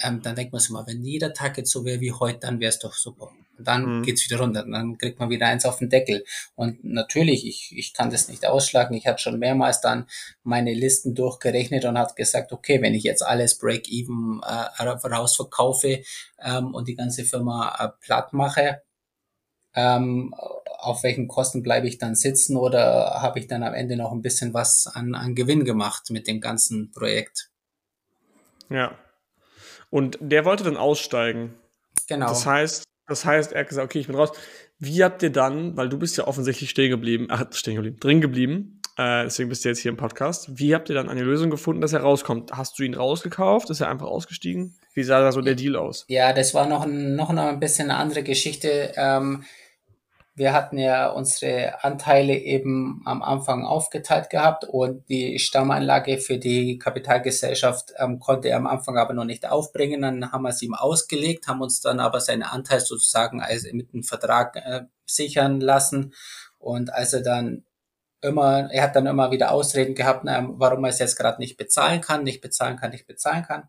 S4: ähm, dann denkt man sich mal, wenn jeder Tag jetzt so wäre wie heute, dann wäre es doch super. Und dann mhm. geht's wieder runter, dann kriegt man wieder eins auf den Deckel. Und natürlich, ich, ich kann das nicht ausschlagen. Ich habe schon mehrmals dann meine Listen durchgerechnet und hat gesagt, okay, wenn ich jetzt alles Break-Even äh, rausverkaufe ähm, und die ganze Firma äh, platt mache, ähm, auf welchen Kosten bleibe ich dann sitzen oder habe ich dann am Ende noch ein bisschen was an, an Gewinn gemacht mit dem ganzen Projekt?
S3: Ja, und der wollte dann aussteigen. Genau. Das heißt, das heißt, er hat gesagt, okay, ich bin raus. Wie habt ihr dann, weil du bist ja offensichtlich stehen geblieben, ach, stehen geblieben, drin geblieben, äh, deswegen bist du jetzt hier im Podcast. Wie habt ihr dann eine Lösung gefunden, dass er rauskommt? Hast du ihn rausgekauft? Ist er einfach ausgestiegen? Wie sah da so der Deal aus?
S4: Ja, das war noch, ein, noch ein bisschen eine andere Geschichte. Ähm, wir hatten ja unsere Anteile eben am Anfang aufgeteilt gehabt und die Stammanlage für die Kapitalgesellschaft ähm, konnte er am Anfang aber noch nicht aufbringen. Dann haben wir es ihm ausgelegt, haben uns dann aber seinen Anteil sozusagen also mit einem Vertrag äh, sichern lassen. Und als er dann immer, er hat dann immer wieder Ausreden gehabt, na, warum er es jetzt gerade nicht bezahlen kann, nicht bezahlen kann, nicht bezahlen kann.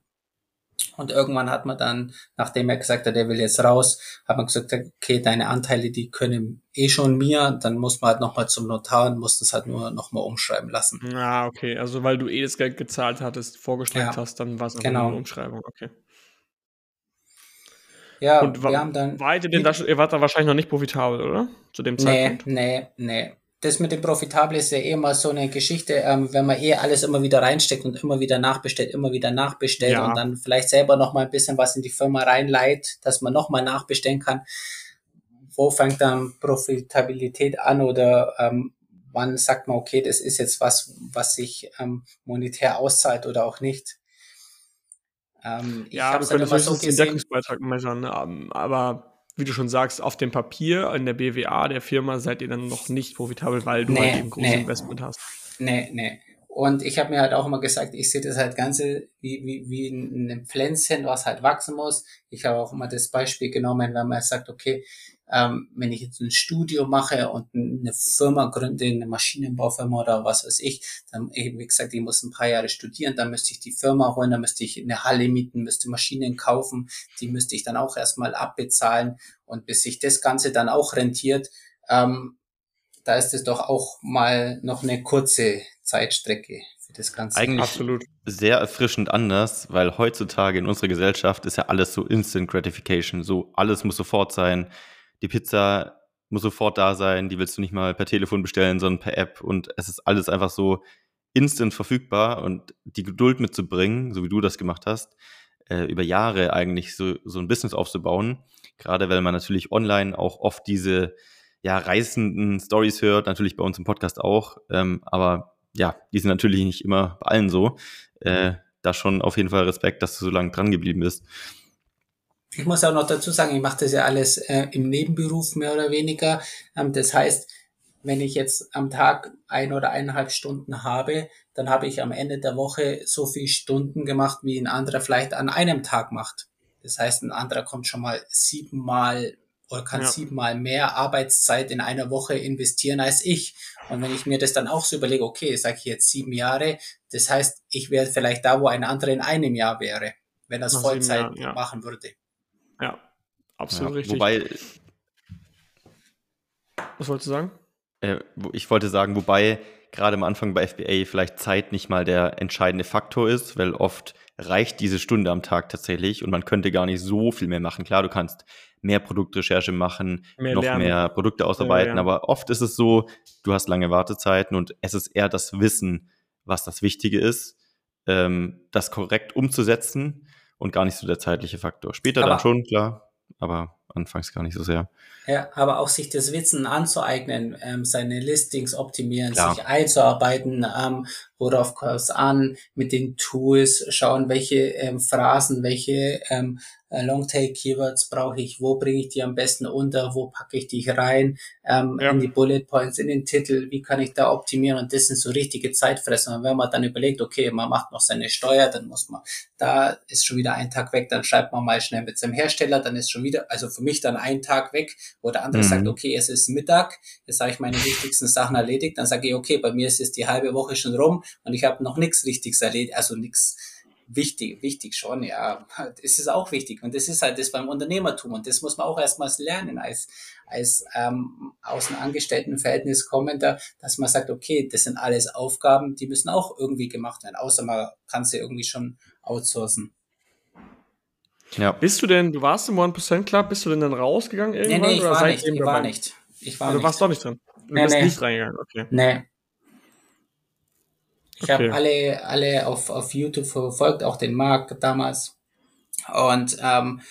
S4: Und irgendwann hat man dann, nachdem er gesagt hat, er will jetzt raus, hat man gesagt, okay, deine Anteile, die können eh schon mir, dann muss man halt nochmal zum Notar und muss das halt nur nochmal umschreiben lassen.
S3: Ah, okay. Also weil du eh das Geld gezahlt hattest, vorgeschlagen ja, hast, dann war es
S4: genau.
S3: eine Umschreibung, okay.
S4: Ja, und wir haben dann.
S3: Ihr, denn da, ihr wart da wahrscheinlich noch nicht profitabel, oder? Zu dem Zeitpunkt?
S4: Nee, nee, nee das mit dem Profitabel ist ja eh immer so eine Geschichte, ähm, wenn man eh alles immer wieder reinsteckt und immer wieder nachbestellt, immer wieder nachbestellt ja. und dann vielleicht selber noch mal ein bisschen was in die Firma reinleiht, dass man noch mal nachbestellen kann. Wo fängt dann Profitabilität an oder ähm, wann sagt man, okay, das ist jetzt was, was sich ähm, monetär auszahlt oder auch nicht?
S3: Ähm, ja, du könntest höchstens so den Deckungsbeitrag messen, ne? aber wie du schon sagst, auf dem Papier in der BWA der Firma seid ihr dann noch nicht profitabel, weil du nee, halt eben großes nee. Investment hast.
S4: Nee, nee. Und ich habe mir halt auch immer gesagt, ich sehe das halt Ganze wie, wie, wie ein Pflänzchen, was halt wachsen muss. Ich habe auch immer das Beispiel genommen, wenn man sagt, okay, ähm, wenn ich jetzt ein Studio mache und eine Firma gründe, eine Maschinenbaufirma oder was weiß ich, dann, wie gesagt, ich muss ein paar Jahre studieren, dann müsste ich die Firma holen, dann müsste ich eine Halle mieten, müsste Maschinen kaufen, die müsste ich dann auch erstmal abbezahlen und bis sich das Ganze dann auch rentiert, ähm, da ist es doch auch mal noch eine kurze Zeitstrecke für das Ganze.
S2: Eigentlich Absolut. sehr erfrischend anders, weil heutzutage in unserer Gesellschaft ist ja alles so Instant Gratification, so alles muss sofort sein die Pizza muss sofort da sein, die willst du nicht mal per Telefon bestellen, sondern per App und es ist alles einfach so instant verfügbar und die Geduld mitzubringen, so wie du das gemacht hast, äh, über Jahre eigentlich so, so ein Business aufzubauen, gerade weil man natürlich online auch oft diese ja, reißenden Stories hört, natürlich bei uns im Podcast auch, ähm, aber ja, die sind natürlich nicht immer bei allen so. Äh, da schon auf jeden Fall Respekt, dass du so lange dran geblieben bist.
S4: Ich muss auch noch dazu sagen, ich mache das ja alles äh, im Nebenberuf mehr oder weniger. Ähm, das heißt, wenn ich jetzt am Tag ein oder eineinhalb Stunden habe, dann habe ich am Ende der Woche so viele Stunden gemacht, wie ein anderer vielleicht an einem Tag macht. Das heißt, ein anderer kommt schon mal siebenmal oder kann ja. siebenmal mehr Arbeitszeit in einer Woche investieren als ich. Und wenn ich mir das dann auch so überlege, okay, sage ich jetzt sieben Jahre, das heißt, ich wäre vielleicht da, wo ein anderer in einem Jahr wäre, wenn er es Vollzeit Jahr, ja. machen würde.
S3: Absolut ja, richtig.
S2: Wobei.
S3: Was wolltest du sagen?
S2: Äh, ich wollte sagen, wobei gerade am Anfang bei FBA vielleicht Zeit nicht mal der entscheidende Faktor ist, weil oft reicht diese Stunde am Tag tatsächlich und man könnte gar nicht so viel mehr machen. Klar, du kannst mehr Produktrecherche machen, mehr noch lernen. mehr Produkte ausarbeiten, ja, aber oft ist es so, du hast lange Wartezeiten und es ist eher das Wissen, was das Wichtige ist, ähm, das korrekt umzusetzen und gar nicht so der zeitliche Faktor. Später aber, dann schon, klar, aber anfangs gar nicht so sehr.
S4: Ja, aber auch sich das Wissen anzueignen, ähm, seine Listings optimieren, klar. sich einzuarbeiten, ähm, worauf kommt es an, mit den Tools schauen, welche ähm, Phrasen, welche ähm, äh, Longtail-Keywords brauche ich, wo bringe ich die am besten unter, wo packe ich die rein, ähm, ja. in die Bullet Points, in den Titel, wie kann ich da optimieren und das sind so richtige Zeitfresser. Und wenn man dann überlegt, okay, man macht noch seine Steuer, dann muss man, da ist schon wieder ein Tag weg, dann schreibt man mal schnell mit seinem Hersteller, dann ist schon wieder, also für mich dann ein Tag weg, wo der andere mhm. sagt, okay, es ist Mittag, jetzt habe ich meine wichtigsten Sachen erledigt, dann sage ich, okay, bei mir ist jetzt die halbe Woche schon rum und ich habe noch nichts Richtiges erledigt, also nichts wichtig, wichtig schon, ja, (laughs) das ist auch wichtig und das ist halt das beim Unternehmertum und das muss man auch erstmals lernen als, als ähm, aus einem Angestelltenverhältnis kommender, dass man sagt, okay, das sind alles Aufgaben, die müssen auch irgendwie gemacht werden, außer man kann sie irgendwie schon outsourcen.
S3: Ja. Bist du denn, du warst im 1% Club, bist du denn dann rausgegangen irgendwann?
S4: Nee, nee, ich war nicht, ich war nicht. Ich war
S3: also,
S4: nicht.
S3: Du warst doch nicht drin. Du
S4: nee,
S3: bist
S4: nee.
S3: nicht reingegangen, okay.
S4: Nee, ich okay. habe alle, alle auf, auf YouTube verfolgt, auch den Marc damals. Und ähm,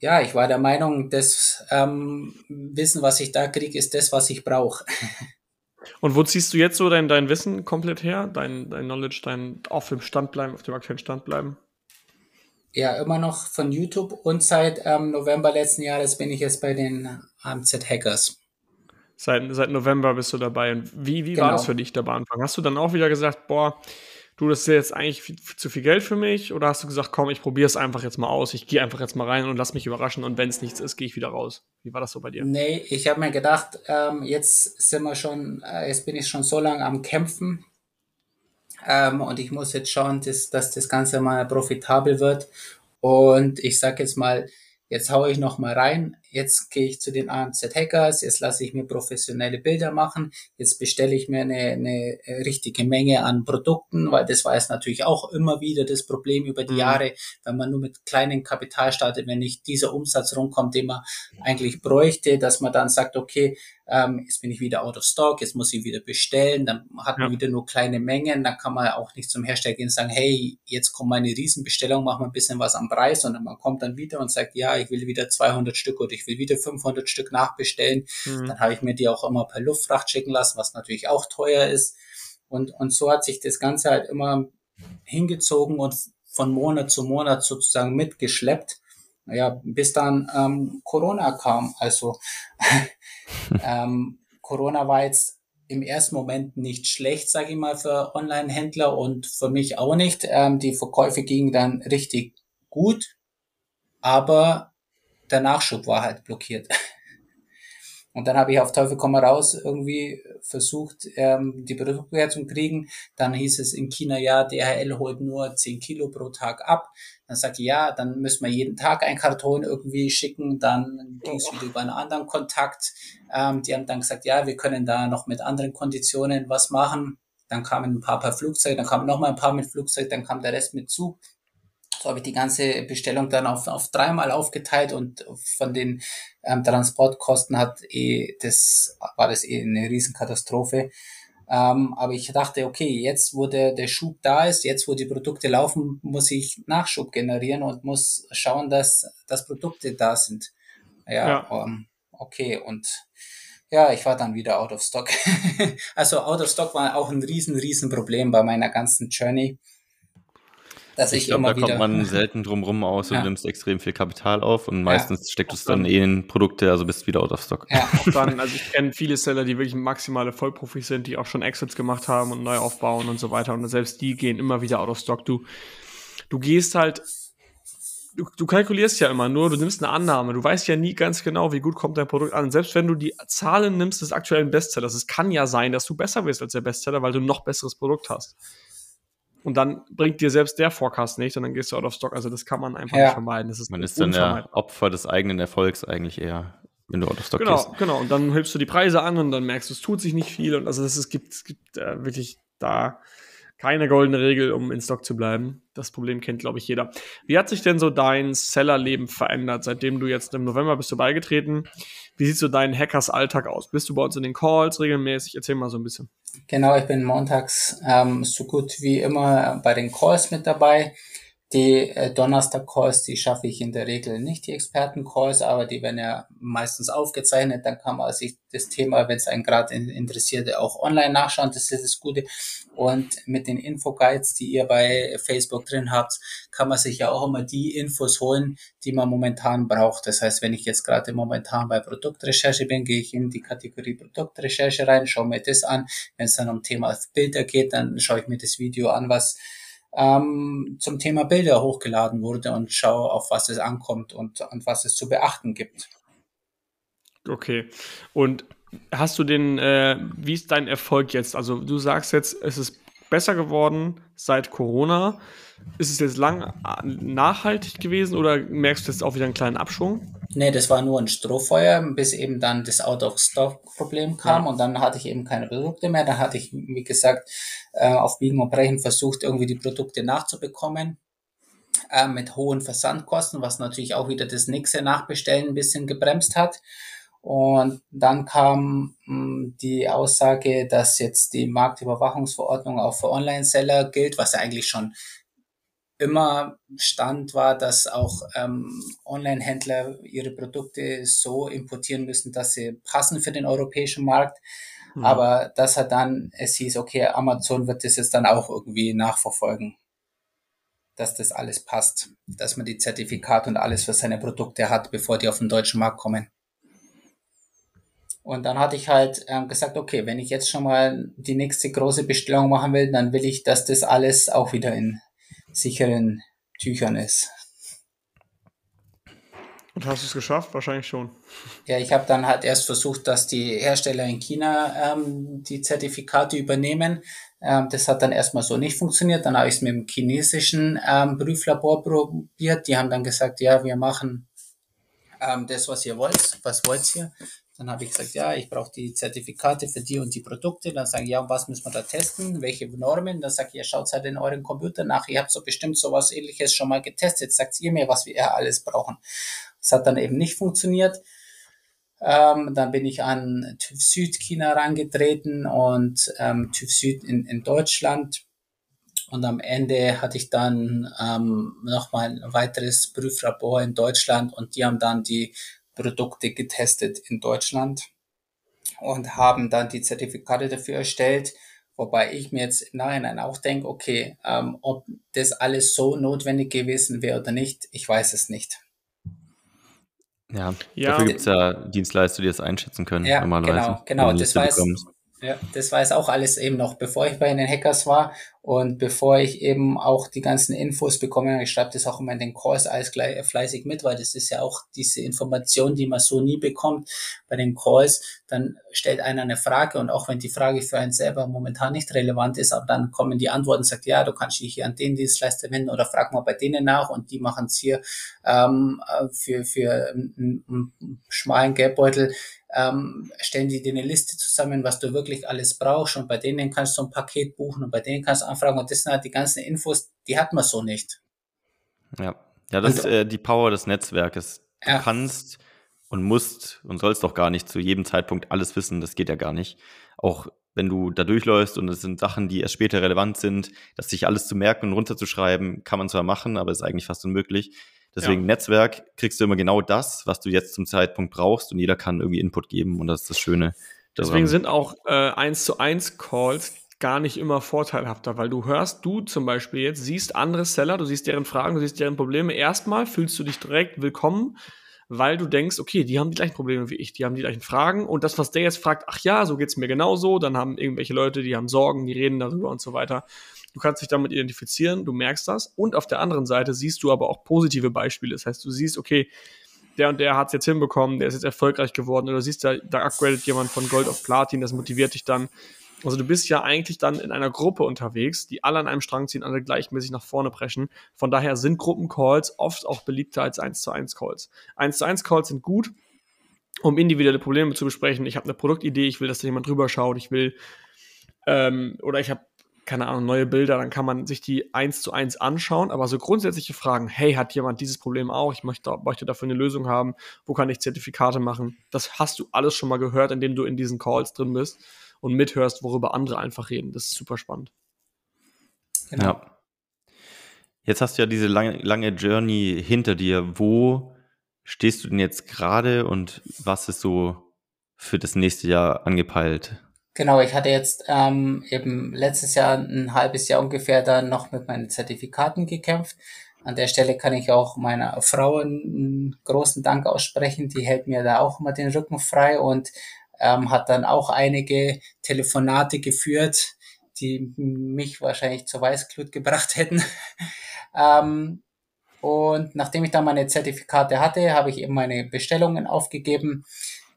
S4: ja, ich war der Meinung, das ähm, Wissen, was ich da kriege, ist das, was ich brauche. (laughs)
S3: Und wo ziehst du jetzt so dein, dein Wissen komplett her? Dein, dein Knowledge, dein auf dem Stand bleiben, auf dem aktuellen Stand bleiben?
S4: Ja, immer noch von YouTube und seit ähm, November letzten Jahres bin ich jetzt bei den AMZ Hackers.
S3: Seit, seit November bist du dabei. Und wie, wie genau. war das für dich da am Anfang? Hast du dann auch wieder gesagt, boah, du, das ist jetzt eigentlich viel, zu viel Geld für mich? Oder hast du gesagt, komm, ich probiere es einfach jetzt mal aus, ich gehe einfach jetzt mal rein und lass mich überraschen und wenn es nichts ist, gehe ich wieder raus? Wie war das so bei dir?
S4: Nee, ich habe mir gedacht, ähm, jetzt sind wir schon, äh, jetzt bin ich schon so lange am Kämpfen. Ähm, und ich muss jetzt schauen, dass, dass das Ganze mal profitabel wird. Und ich sage jetzt mal, jetzt haue ich noch mal rein, jetzt gehe ich zu den AMZ Hackers, jetzt lasse ich mir professionelle Bilder machen, jetzt bestelle ich mir eine, eine richtige Menge an Produkten, weil das war jetzt natürlich auch immer wieder das Problem über die mhm. Jahre, wenn man nur mit kleinem Kapital startet, wenn nicht dieser Umsatz rumkommt, den man eigentlich bräuchte, dass man dann sagt, okay, ähm, jetzt bin ich wieder out of stock, jetzt muss ich wieder bestellen, dann hat man ja. wieder nur kleine Mengen, dann kann man auch nicht zum Hersteller gehen und sagen, hey, jetzt kommt meine Riesenbestellung, machen wir ein bisschen was am Preis, sondern man kommt dann wieder und sagt, ja, ich will wieder 200 Stück oder ich will wieder 500 Stück nachbestellen. Mhm. Dann habe ich mir die auch immer per Luftfracht schicken lassen, was natürlich auch teuer ist. Und, und so hat sich das Ganze halt immer hingezogen und von Monat zu Monat sozusagen mitgeschleppt. Naja, bis dann ähm, Corona kam. Also (laughs) ähm, Corona war jetzt im ersten Moment nicht schlecht, sage ich mal, für Online-Händler und für mich auch nicht. Ähm, die Verkäufe gingen dann richtig gut, aber der Nachschub war halt blockiert. (laughs) Und dann habe ich auf Teufel komm raus irgendwie versucht, ähm, die Produkte herzukriegen. Dann hieß es in China, ja, DHL holt nur 10 Kilo pro Tag ab. Dann sage ich, ja, dann müssen wir jeden Tag ein Karton irgendwie schicken. Dann ging es wieder über einen anderen Kontakt. Ähm, die haben dann gesagt, ja, wir können da noch mit anderen Konditionen was machen. Dann kamen ein paar per Flugzeug, dann kamen noch mal ein paar mit Flugzeug, dann kam der Rest mit Zug. So habe ich die ganze Bestellung dann auf, auf dreimal aufgeteilt und von den ähm, Transportkosten hat eh, das war das eh eine Riesenkatastrophe. Ähm, aber ich dachte, okay, jetzt wo der, der Schub da ist, jetzt wo die Produkte laufen, muss ich Nachschub generieren und muss schauen, dass, dass Produkte da sind. Ja, ja. Ähm, okay, und ja, ich war dann wieder out of stock. (laughs) also out of stock war auch ein riesen, riesen Problem bei meiner ganzen Journey
S2: dass ich, ich glaub, immer da wieder. kommt man (laughs) selten drum rum aus und ja. nimmst extrem viel Kapital auf und meistens ja. steckt es dann eh in Produkte, also bist wieder out of stock.
S3: Ja, auch dann, also ich kenne viele Seller, die wirklich maximale Vollprofis sind, die auch schon Exits gemacht haben und neu aufbauen und so weiter und selbst die gehen immer wieder out of stock. Du, du gehst halt Du, du, kalkulierst ja immer nur, du nimmst eine Annahme. Du weißt ja nie ganz genau, wie gut kommt dein Produkt an. Selbst wenn du die Zahlen nimmst des aktuellen Bestsellers, es kann ja sein, dass du besser wirst als der Bestseller, weil du ein noch besseres Produkt hast. Und dann bringt dir selbst der Forecast nicht und dann gehst du out of stock. Also das kann man einfach ja. nicht vermeiden. Das
S2: ist man ist dann ja Opfer des eigenen Erfolgs eigentlich eher, wenn du out of stock
S3: genau,
S2: gehst.
S3: Genau, genau. Und dann hilfst du die Preise an und dann merkst du, es tut sich nicht viel. Und also es gibt, es gibt äh, wirklich da keine goldene Regel, um in Stock zu bleiben. Das Problem kennt, glaube ich, jeder. Wie hat sich denn so dein Sellerleben verändert, seitdem du jetzt im November bist du beigetreten? Wie sieht so dein Hackers-Alltag aus? Bist du bei uns in den Calls regelmäßig? Erzähl mal so ein bisschen.
S4: Genau, ich bin montags ähm, so gut wie immer bei den Calls mit dabei. Die äh, Donnerstag-Calls, die schaffe ich in der Regel nicht, die Experten-Calls, aber die werden ja meistens aufgezeichnet. Dann kann man sich das Thema, wenn es einen gerade interessiert, auch online nachschauen. Das ist das Gute. Und mit den Info-Guides, die ihr bei Facebook drin habt, kann man sich ja auch immer die Infos holen, die man momentan braucht. Das heißt, wenn ich jetzt gerade momentan bei Produktrecherche bin, gehe ich in die Kategorie Produktrecherche rein, schaue mir das an. Wenn es dann um Thema Bilder geht, dann schaue ich mir das Video an, was ähm, zum Thema Bilder hochgeladen wurde und schaue, auf was es ankommt und, und was es zu beachten gibt.
S3: Okay. Und hast du den, äh, wie ist dein Erfolg jetzt? Also du sagst jetzt, es ist besser geworden seit Corona. Ist es jetzt lang nachhaltig gewesen oder merkst du jetzt auch wieder einen kleinen Abschwung?
S4: Nee, das war nur ein Strohfeuer, bis eben dann das Out-of-Stock-Problem kam ja. und dann hatte ich eben keine Produkte mehr. Dann hatte ich, wie gesagt, äh, auf Biegen und Brechen versucht, irgendwie die Produkte nachzubekommen äh, mit hohen Versandkosten, was natürlich auch wieder das nächste Nachbestellen ein bisschen gebremst hat. Und dann kam mh, hm, die Aussage, dass jetzt die Marktüberwachungsverordnung auch für Online-Seller gilt, was ja eigentlich schon immer Stand war, dass auch ähm, Online-Händler ihre Produkte so importieren müssen, dass sie passen für den europäischen Markt. Mhm. Aber das hat dann, es hieß, okay, Amazon wird das jetzt dann auch irgendwie nachverfolgen, dass das alles passt, dass man die Zertifikate und alles für seine Produkte hat, bevor die auf den deutschen Markt kommen. Und dann hatte ich halt ähm, gesagt, okay, wenn ich jetzt schon mal die nächste große Bestellung machen will, dann will ich, dass das alles auch wieder in sicheren Tüchern ist.
S3: Und hast du es geschafft? Wahrscheinlich schon. (laughs)
S4: Ja, ich habe dann halt erst versucht, dass die Hersteller in China ähm, die Zertifikate übernehmen. Ähm, das hat dann erstmal so nicht funktioniert. Dann habe ich es mit dem chinesischen ähm, Prüflabor probiert. Die haben dann gesagt, ja, wir machen ähm, das, was ihr wollt. Was wollt ihr? Dann habe ich gesagt, ja, ich brauche die Zertifikate für die und die Produkte. Dann sagen, ja, und was müssen wir da testen? Welche Normen? Dann sage ich, ihr schaut halt in euren Computer nach. Ihr habt so bestimmt sowas ähnliches schon mal getestet. Sagt ihr mir, was wir alles brauchen. Das hat dann eben nicht funktioniert. Ähm, dann bin ich an TÜV Süd China herangetreten und ähm, TÜV Süd in, in Deutschland. Und am Ende hatte ich dann ähm, nochmal ein weiteres Prüflabor in Deutschland und die haben dann die Produkte getestet in Deutschland und haben dann die Zertifikate dafür erstellt. Wobei ich mir jetzt im Nachhinein auch denke, okay, ähm, ob das alles so notwendig gewesen wäre oder nicht, ich weiß es nicht.
S2: Ja, ja dafür gibt es ja Dienstleister, die das einschätzen können.
S4: Ja, normalerweise, genau, genau. Das weiß, ja, das war jetzt auch alles eben noch, bevor ich bei den Hackers war und bevor ich eben auch die ganzen Infos bekomme. Ich schreibe das auch immer in den Calls alles gleich, äh, fleißig mit, weil das ist ja auch diese Information, die man so nie bekommt bei den Calls. Dann stellt einer eine Frage und auch wenn die Frage für einen selber momentan nicht relevant ist, aber dann kommen die Antworten und sagt, ja, du kannst dich hier an den Dienstleister wenden oder frag mal bei denen nach und die machen es hier ähm, äh, für, für einen, einen schmalen Geldbeutel ähm, stellen die dir eine Liste zusammen, was du wirklich alles brauchst und bei denen kannst du ein Paket buchen und bei denen kannst du anfragen und das sind halt die ganzen Infos, die hat man so nicht.
S2: Ja, ja das und, ist äh, die Power des Netzwerkes. Du ja. kannst und musst und sollst doch gar nicht zu jedem Zeitpunkt alles wissen, das geht ja gar nicht. Auch wenn du da durchläufst und es sind Sachen, die erst später relevant sind, dass sich alles zu merken und runterzuschreiben, kann man zwar machen, aber ist eigentlich fast unmöglich. Deswegen ja. Netzwerk kriegst du immer genau das, was du jetzt zum Zeitpunkt brauchst und jeder kann irgendwie Input geben und das ist das Schöne.
S3: Daran. Deswegen sind auch äh, 1 zu 1 Calls gar nicht immer vorteilhafter, weil du hörst, du zum Beispiel jetzt siehst andere Seller, du siehst deren Fragen, du siehst deren Probleme. Erstmal fühlst du dich direkt willkommen, weil du denkst, okay, die haben die gleichen Probleme wie ich, die haben die gleichen Fragen und das, was der jetzt fragt, ach ja, so geht's mir genauso, dann haben irgendwelche Leute, die haben Sorgen, die reden darüber und so weiter. Du kannst dich damit identifizieren, du merkst das. Und auf der anderen Seite siehst du aber auch positive Beispiele. Das heißt, du siehst, okay, der und der hat es jetzt hinbekommen, der ist jetzt erfolgreich geworden. Oder siehst, da, da upgradet jemand von Gold auf Platin, das motiviert dich dann. Also du bist ja eigentlich dann in einer Gruppe unterwegs, die alle an einem Strang ziehen, alle gleichmäßig nach vorne preschen. Von daher sind Gruppencalls oft auch beliebter als 1 zu 1 Calls. 1 zu 1 Calls sind gut, um individuelle Probleme zu besprechen. Ich habe eine Produktidee, ich will, dass da jemand drüber schaut, ich will ähm, oder ich habe keine Ahnung, neue Bilder, dann kann man sich die eins zu eins anschauen. Aber so grundsätzliche Fragen, hey, hat jemand dieses Problem auch? Ich möchte, möchte dafür eine Lösung haben. Wo kann ich Zertifikate machen? Das hast du alles schon mal gehört, indem du in diesen Calls drin bist und mithörst, worüber andere einfach reden. Das ist super spannend.
S2: Genau. Ja. Jetzt hast du ja diese lange, lange Journey hinter dir. Wo stehst du denn jetzt gerade und was ist so für das nächste Jahr angepeilt?
S4: Genau, ich hatte jetzt ähm, eben letztes Jahr ein halbes Jahr ungefähr dann noch mit meinen Zertifikaten gekämpft. An der Stelle kann ich auch meiner Frau einen großen Dank aussprechen. Die hält mir da auch immer den Rücken frei und ähm, hat dann auch einige Telefonate geführt, die mich wahrscheinlich zur Weißglut gebracht (laughs) hätten. ähm, und nachdem ich dann meine Zertifikate hatte, habe ich eben meine Bestellungen aufgegeben.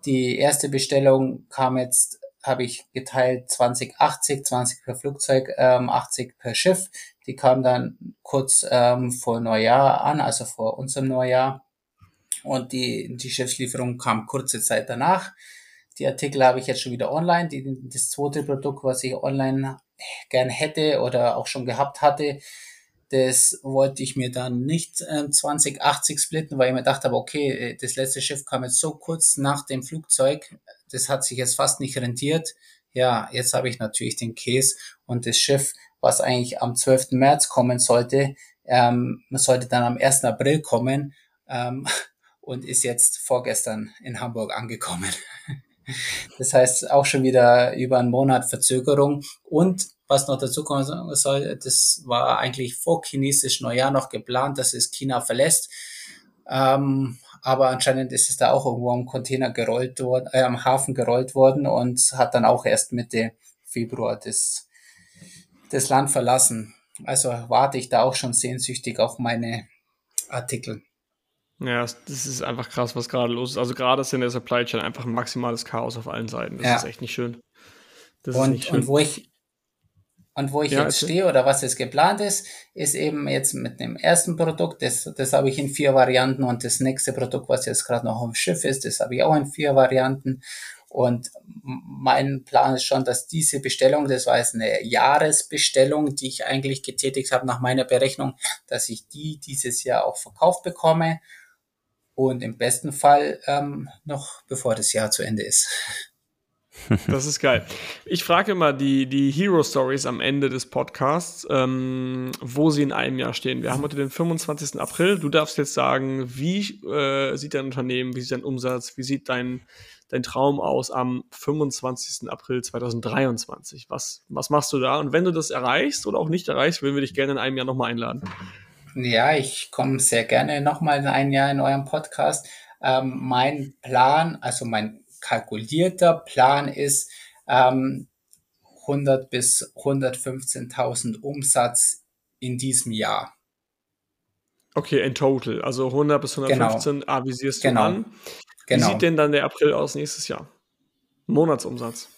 S4: Die erste Bestellung kam jetzt habe ich geteilt 2080, 20 per Flugzeug, ähm, 80 per Schiff. Die kam dann kurz ähm, vor Neujahr an, also vor unserem Neujahr. Und die, die Schiffslieferung kam kurze Zeit danach. Die Artikel habe ich jetzt schon wieder online. Die, das zweite Produkt, was ich online gern hätte oder auch schon gehabt hatte, das wollte ich mir dann nicht äh, 2080 splitten, weil ich mir dachte, aber okay, äh, das letzte Schiff kam jetzt so kurz nach dem Flugzeug, das hat sich jetzt fast nicht rentiert. Ja, jetzt habe ich natürlich den Case und das Schiff, was eigentlich am 12. März kommen sollte, ähm, sollte dann am 1. April kommen ähm, (laughs) und ist jetzt vorgestern in Hamburg angekommen. (laughs) Das heißt auch schon wieder über einen Monat Verzögerung. Und was noch dazu kommen soll, das war eigentlich vor chinesisch Neujahr noch geplant, dass es China verlässt. Ähm, aber anscheinend ist es da auch irgendwo am Container gerollt worden, äh, am Hafen gerollt worden und hat dann auch erst Mitte Februar das, das Land verlassen. Also warte ich da auch schon sehnsüchtig auf meine Artikel.
S3: Ja, das ist einfach krass, was gerade los ist. Also gerade ist in der Supply Chain einfach ein maximales Chaos auf allen Seiten. Das ja. ist echt nicht schön.
S4: Das und, nicht schön. und wo ich und wo ich ja, jetzt stehe oder was jetzt geplant ist, ist eben jetzt mit dem ersten Produkt, das, das habe ich in vier Varianten und das nächste Produkt, was jetzt gerade noch auf dem Schiff ist, das habe ich auch in vier Varianten. Und mein Plan ist schon, dass diese Bestellung, das war jetzt eine Jahresbestellung, die ich eigentlich getätigt habe nach meiner Berechnung, dass ich die dieses Jahr auch verkauft bekomme und im besten Fall ähm, noch bevor das Jahr zu Ende ist. (laughs)
S3: Das ist geil. Ich frage immer die, die Hero Stories am Ende des Podcasts, ähm, wo sie in einem Jahr stehen. Wir haben heute den 25. April. Du darfst jetzt sagen, wie äh, sieht dein Unternehmen, wie sieht dein Umsatz, wie sieht dein, dein Traum aus am 25. April 2023? Was, was machst du da? Und wenn du das erreichst oder auch nicht erreichst, würden wir dich gerne in einem Jahr nochmal einladen.
S4: Ja, ich komme sehr gerne nochmal in ein Jahr in eurem Podcast. Ähm, mein Plan, also mein kalkulierter Plan ist, ähm, 100 bis 115.000 Umsatz in diesem Jahr.
S3: Okay, in total. Also 100 bis 115 genau. avisierst du genau. an. Wie genau. sieht denn dann der April aus nächstes Jahr? Monatsumsatz.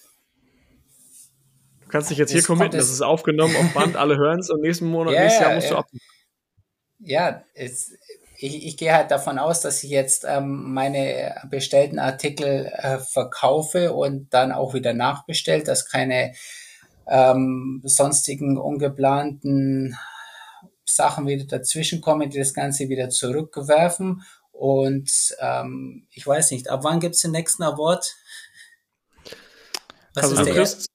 S3: Du kannst dich jetzt hier committen, das ist aufgenommen auf (laughs) Band, alle hören es und nächsten Monat, yeah, nächstes Jahr musst ja. du ab.
S4: Ja, es, ich, ich gehe halt davon aus, dass ich jetzt ähm, meine bestellten Artikel äh, verkaufe und dann auch wieder nachbestellt, dass keine ähm, sonstigen ungeplanten Sachen wieder dazwischen kommen, die das Ganze wieder zurückwerfen. Und ähm, ich weiß nicht, ab wann gibt's den nächsten Award?
S3: Was also kriegst,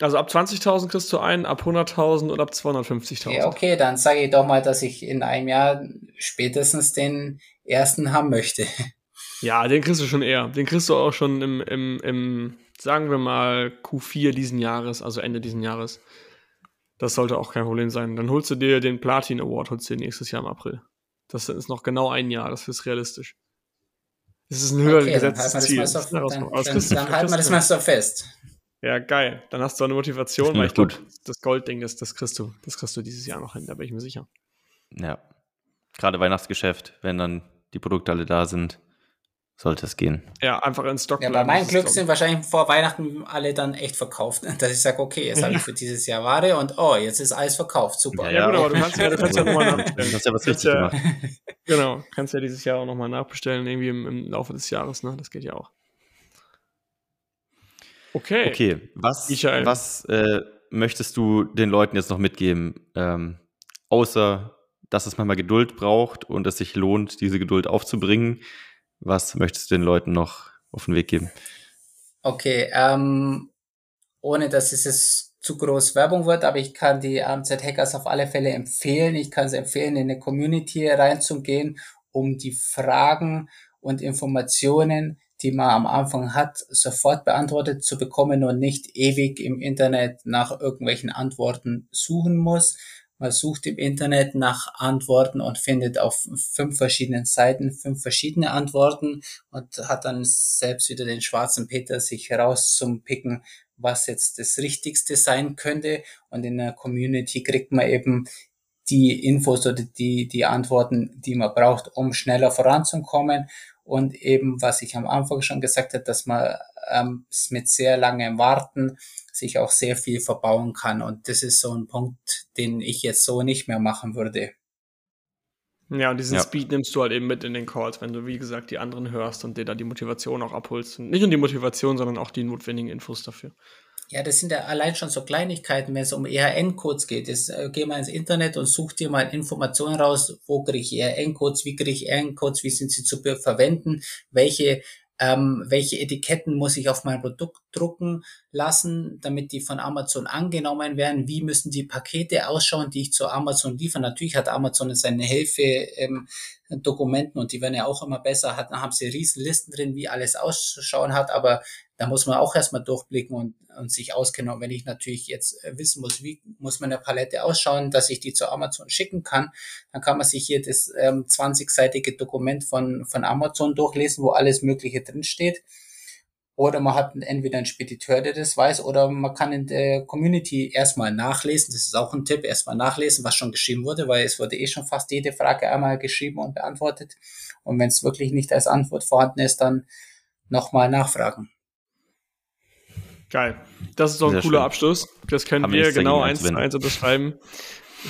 S3: also ab 20.000 kriegst du einen, ab 100.000 und ab 250.000.
S4: Ja, okay, dann sage ich doch mal, dass ich in einem Jahr spätestens den ersten haben möchte. (laughs)
S3: Ja, den kriegst du schon eher. Den kriegst du auch schon im, im, im sagen wir mal, Q4 diesen Jahres, also Ende diesen Jahres. Das sollte auch kein Problem sein. Dann holst du dir den Platin Award, holst du dir nächstes Jahr im April. Das ist noch genau ein Jahr, das ist realistisch. Das ist ein höheres okay, gesetztes Ziel. So, dann,
S4: dann, dann halten wir das mal so fest.
S3: Ja, geil. Dann hast du eine Motivation, weil ich gut. Glaub, das Goldding, das, das kriegst du, das kriegst du dieses Jahr noch hin, da bin ich mir sicher.
S2: Ja. Gerade Weihnachtsgeschäft, wenn dann die Produkte alle da sind, sollte es gehen.
S3: Ja, einfach in Stock.
S4: Ja, bei meinem Glück sind wahrscheinlich vor Weihnachten alle dann echt verkauft, (laughs) dass ich sage, okay, jetzt habe ich für dieses Jahr Ware und oh, jetzt ist alles verkauft, super.
S3: Ja, ja, gut, aber du kannst ja, du kannst ja (laughs) nochmal nachbestellen. Du hast ja was richtig ja, gemacht. (laughs) Genau, kannst ja dieses Jahr auch nochmal nachbestellen, irgendwie im, im Laufe des Jahres, ne? Das geht ja auch.
S2: Okay. Okay, was, was äh, möchtest du den Leuten jetzt noch mitgeben, ähm, außer dass es manchmal Geduld braucht und es sich lohnt, diese Geduld aufzubringen? Was möchtest du den Leuten noch auf den Weg geben?
S4: Okay, ähm, ohne dass es jetzt zu groß Werbung wird, aber ich kann die AMZ Hackers auf alle Fälle empfehlen. Ich kann es empfehlen, in eine Community reinzugehen, um die Fragen und Informationen, die man am Anfang hat, sofort beantwortet zu bekommen und nicht ewig im Internet nach irgendwelchen Antworten suchen muss. Man sucht im Internet nach Antworten und findet auf fünf verschiedenen Seiten fünf verschiedene Antworten und hat dann selbst wieder den schwarzen Peter sich heraus zum Picken, was jetzt das Richtigste sein könnte. Und in der Community kriegt man eben die Infos oder die, die Antworten, die man braucht, um schneller voranzukommen und eben, was ich am Anfang schon gesagt habe, dass man ähm, mit sehr langem Warten sich auch sehr viel verbauen kann. Und das ist so ein Punkt, den ich jetzt so nicht mehr machen würde.
S3: Ja, und diesen ja. Speed nimmst du halt eben mit in den Calls, wenn du, wie gesagt, die anderen hörst und dir da die Motivation auch abholst. Und nicht nur die Motivation, sondern auch die notwendigen Infos dafür.
S4: Ja, das sind ja allein schon so Kleinigkeiten, wenn es um ERN-Codes geht. Jetzt äh, geh mal ins Internet und such dir mal Informationen raus, wo kriege ich ERN-Codes, wie kriege ich ERN-Codes, wie sind sie zu verwenden, welche ähm, welche Etiketten muss ich auf mein Produkt drucken lassen, damit die von Amazon angenommen werden, wie müssen die Pakete ausschauen, die ich zu Amazon liefere. Natürlich hat Amazon seine Hilfe ähm, Dokumenten und die werden ja auch immer besser, hat, haben sie riesen Listen drin, wie alles ausschauen hat, aber da muss man auch erstmal durchblicken und, und sich auskennen. Und wenn ich natürlich jetzt äh, wissen muss, wie muss meine Palette ausschauen, dass ich die zu Amazon schicken kann, dann kann man sich hier das ähm, 20-seitige Dokument von, von Amazon durchlesen, wo alles Mögliche drinsteht. oder man hat entweder einen Spediteur, der das weiß, oder man kann in der Community erstmal nachlesen. Das ist auch ein Tipp, erstmal nachlesen, was schon geschrieben wurde, weil es wurde eh schon fast jede Frage einmal geschrieben und beantwortet. Und wenn es wirklich nicht als Antwort vorhanden ist, dann nochmal nachfragen.
S3: Geil. Das ist doch ein Sehr cooler schön. Abschluss. Das können Haben wir genau eins zu eins unterschreiben.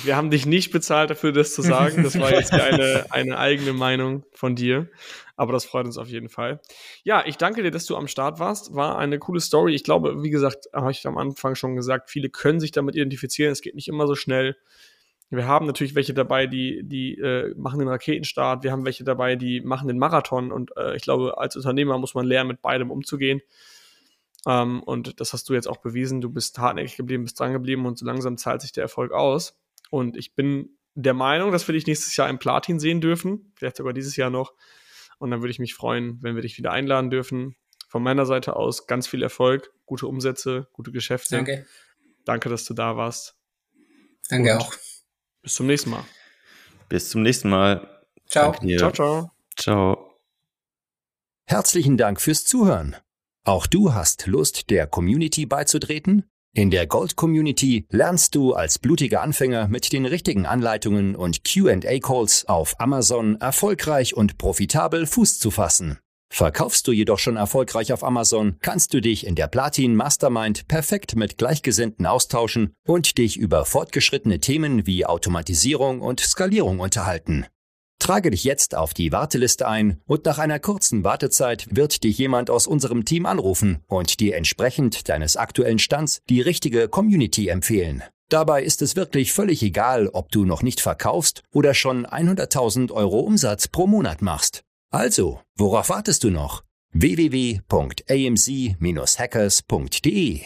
S3: Wir haben dich nicht bezahlt dafür, das zu sagen. Das war jetzt eine, (laughs) eine eigene Meinung von dir. Aber das freut uns auf jeden Fall. Ja, ich danke dir, dass du am Start warst. War eine coole Story. Ich glaube, wie gesagt, habe ich am Anfang schon gesagt, viele können sich damit identifizieren. Es geht nicht immer so schnell. Wir haben natürlich welche dabei, die, die äh, machen den Raketenstart. Wir haben welche dabei, die machen den Marathon. Und äh, ich glaube, als Unternehmer muss man lernen, mit beidem umzugehen. Ähm, und das hast du jetzt auch bewiesen. Du bist hartnäckig geblieben, bist dran geblieben und so langsam zahlt sich der Erfolg aus. Und ich bin der Meinung, dass wir dich nächstes Jahr im Platin sehen dürfen, vielleicht sogar dieses Jahr noch. Und dann würde ich mich freuen, wenn wir dich wieder einladen dürfen. Von meiner Seite aus ganz viel Erfolg, gute Umsätze, gute Geschäfte.
S4: Danke.
S3: Danke, dass du da warst.
S4: Danke Und auch.
S3: Bis zum nächsten Mal.
S2: Bis zum nächsten Mal.
S4: Ciao.
S3: Ciao, ciao.
S2: Ciao.
S1: Herzlichen Dank fürs Zuhören. Auch du hast Lust, der Community beizutreten? In der Gold Community lernst du als blutiger Anfänger mit den richtigen Anleitungen und QA-Calls auf Amazon erfolgreich und profitabel Fuß zu fassen. Verkaufst du jedoch schon erfolgreich auf Amazon, kannst du dich in der Platin Mastermind perfekt mit Gleichgesinnten austauschen und dich über fortgeschrittene Themen wie Automatisierung und Skalierung unterhalten. Trage dich jetzt auf die Warteliste ein und nach einer kurzen Wartezeit wird dich jemand aus unserem Team anrufen und dir entsprechend deines aktuellen Stands die richtige Community empfehlen. Dabei ist es wirklich völlig egal, ob du noch nicht verkaufst oder schon 100.000 Euro Umsatz pro Monat machst. Also, worauf wartest du noch? www.amc-hackers.de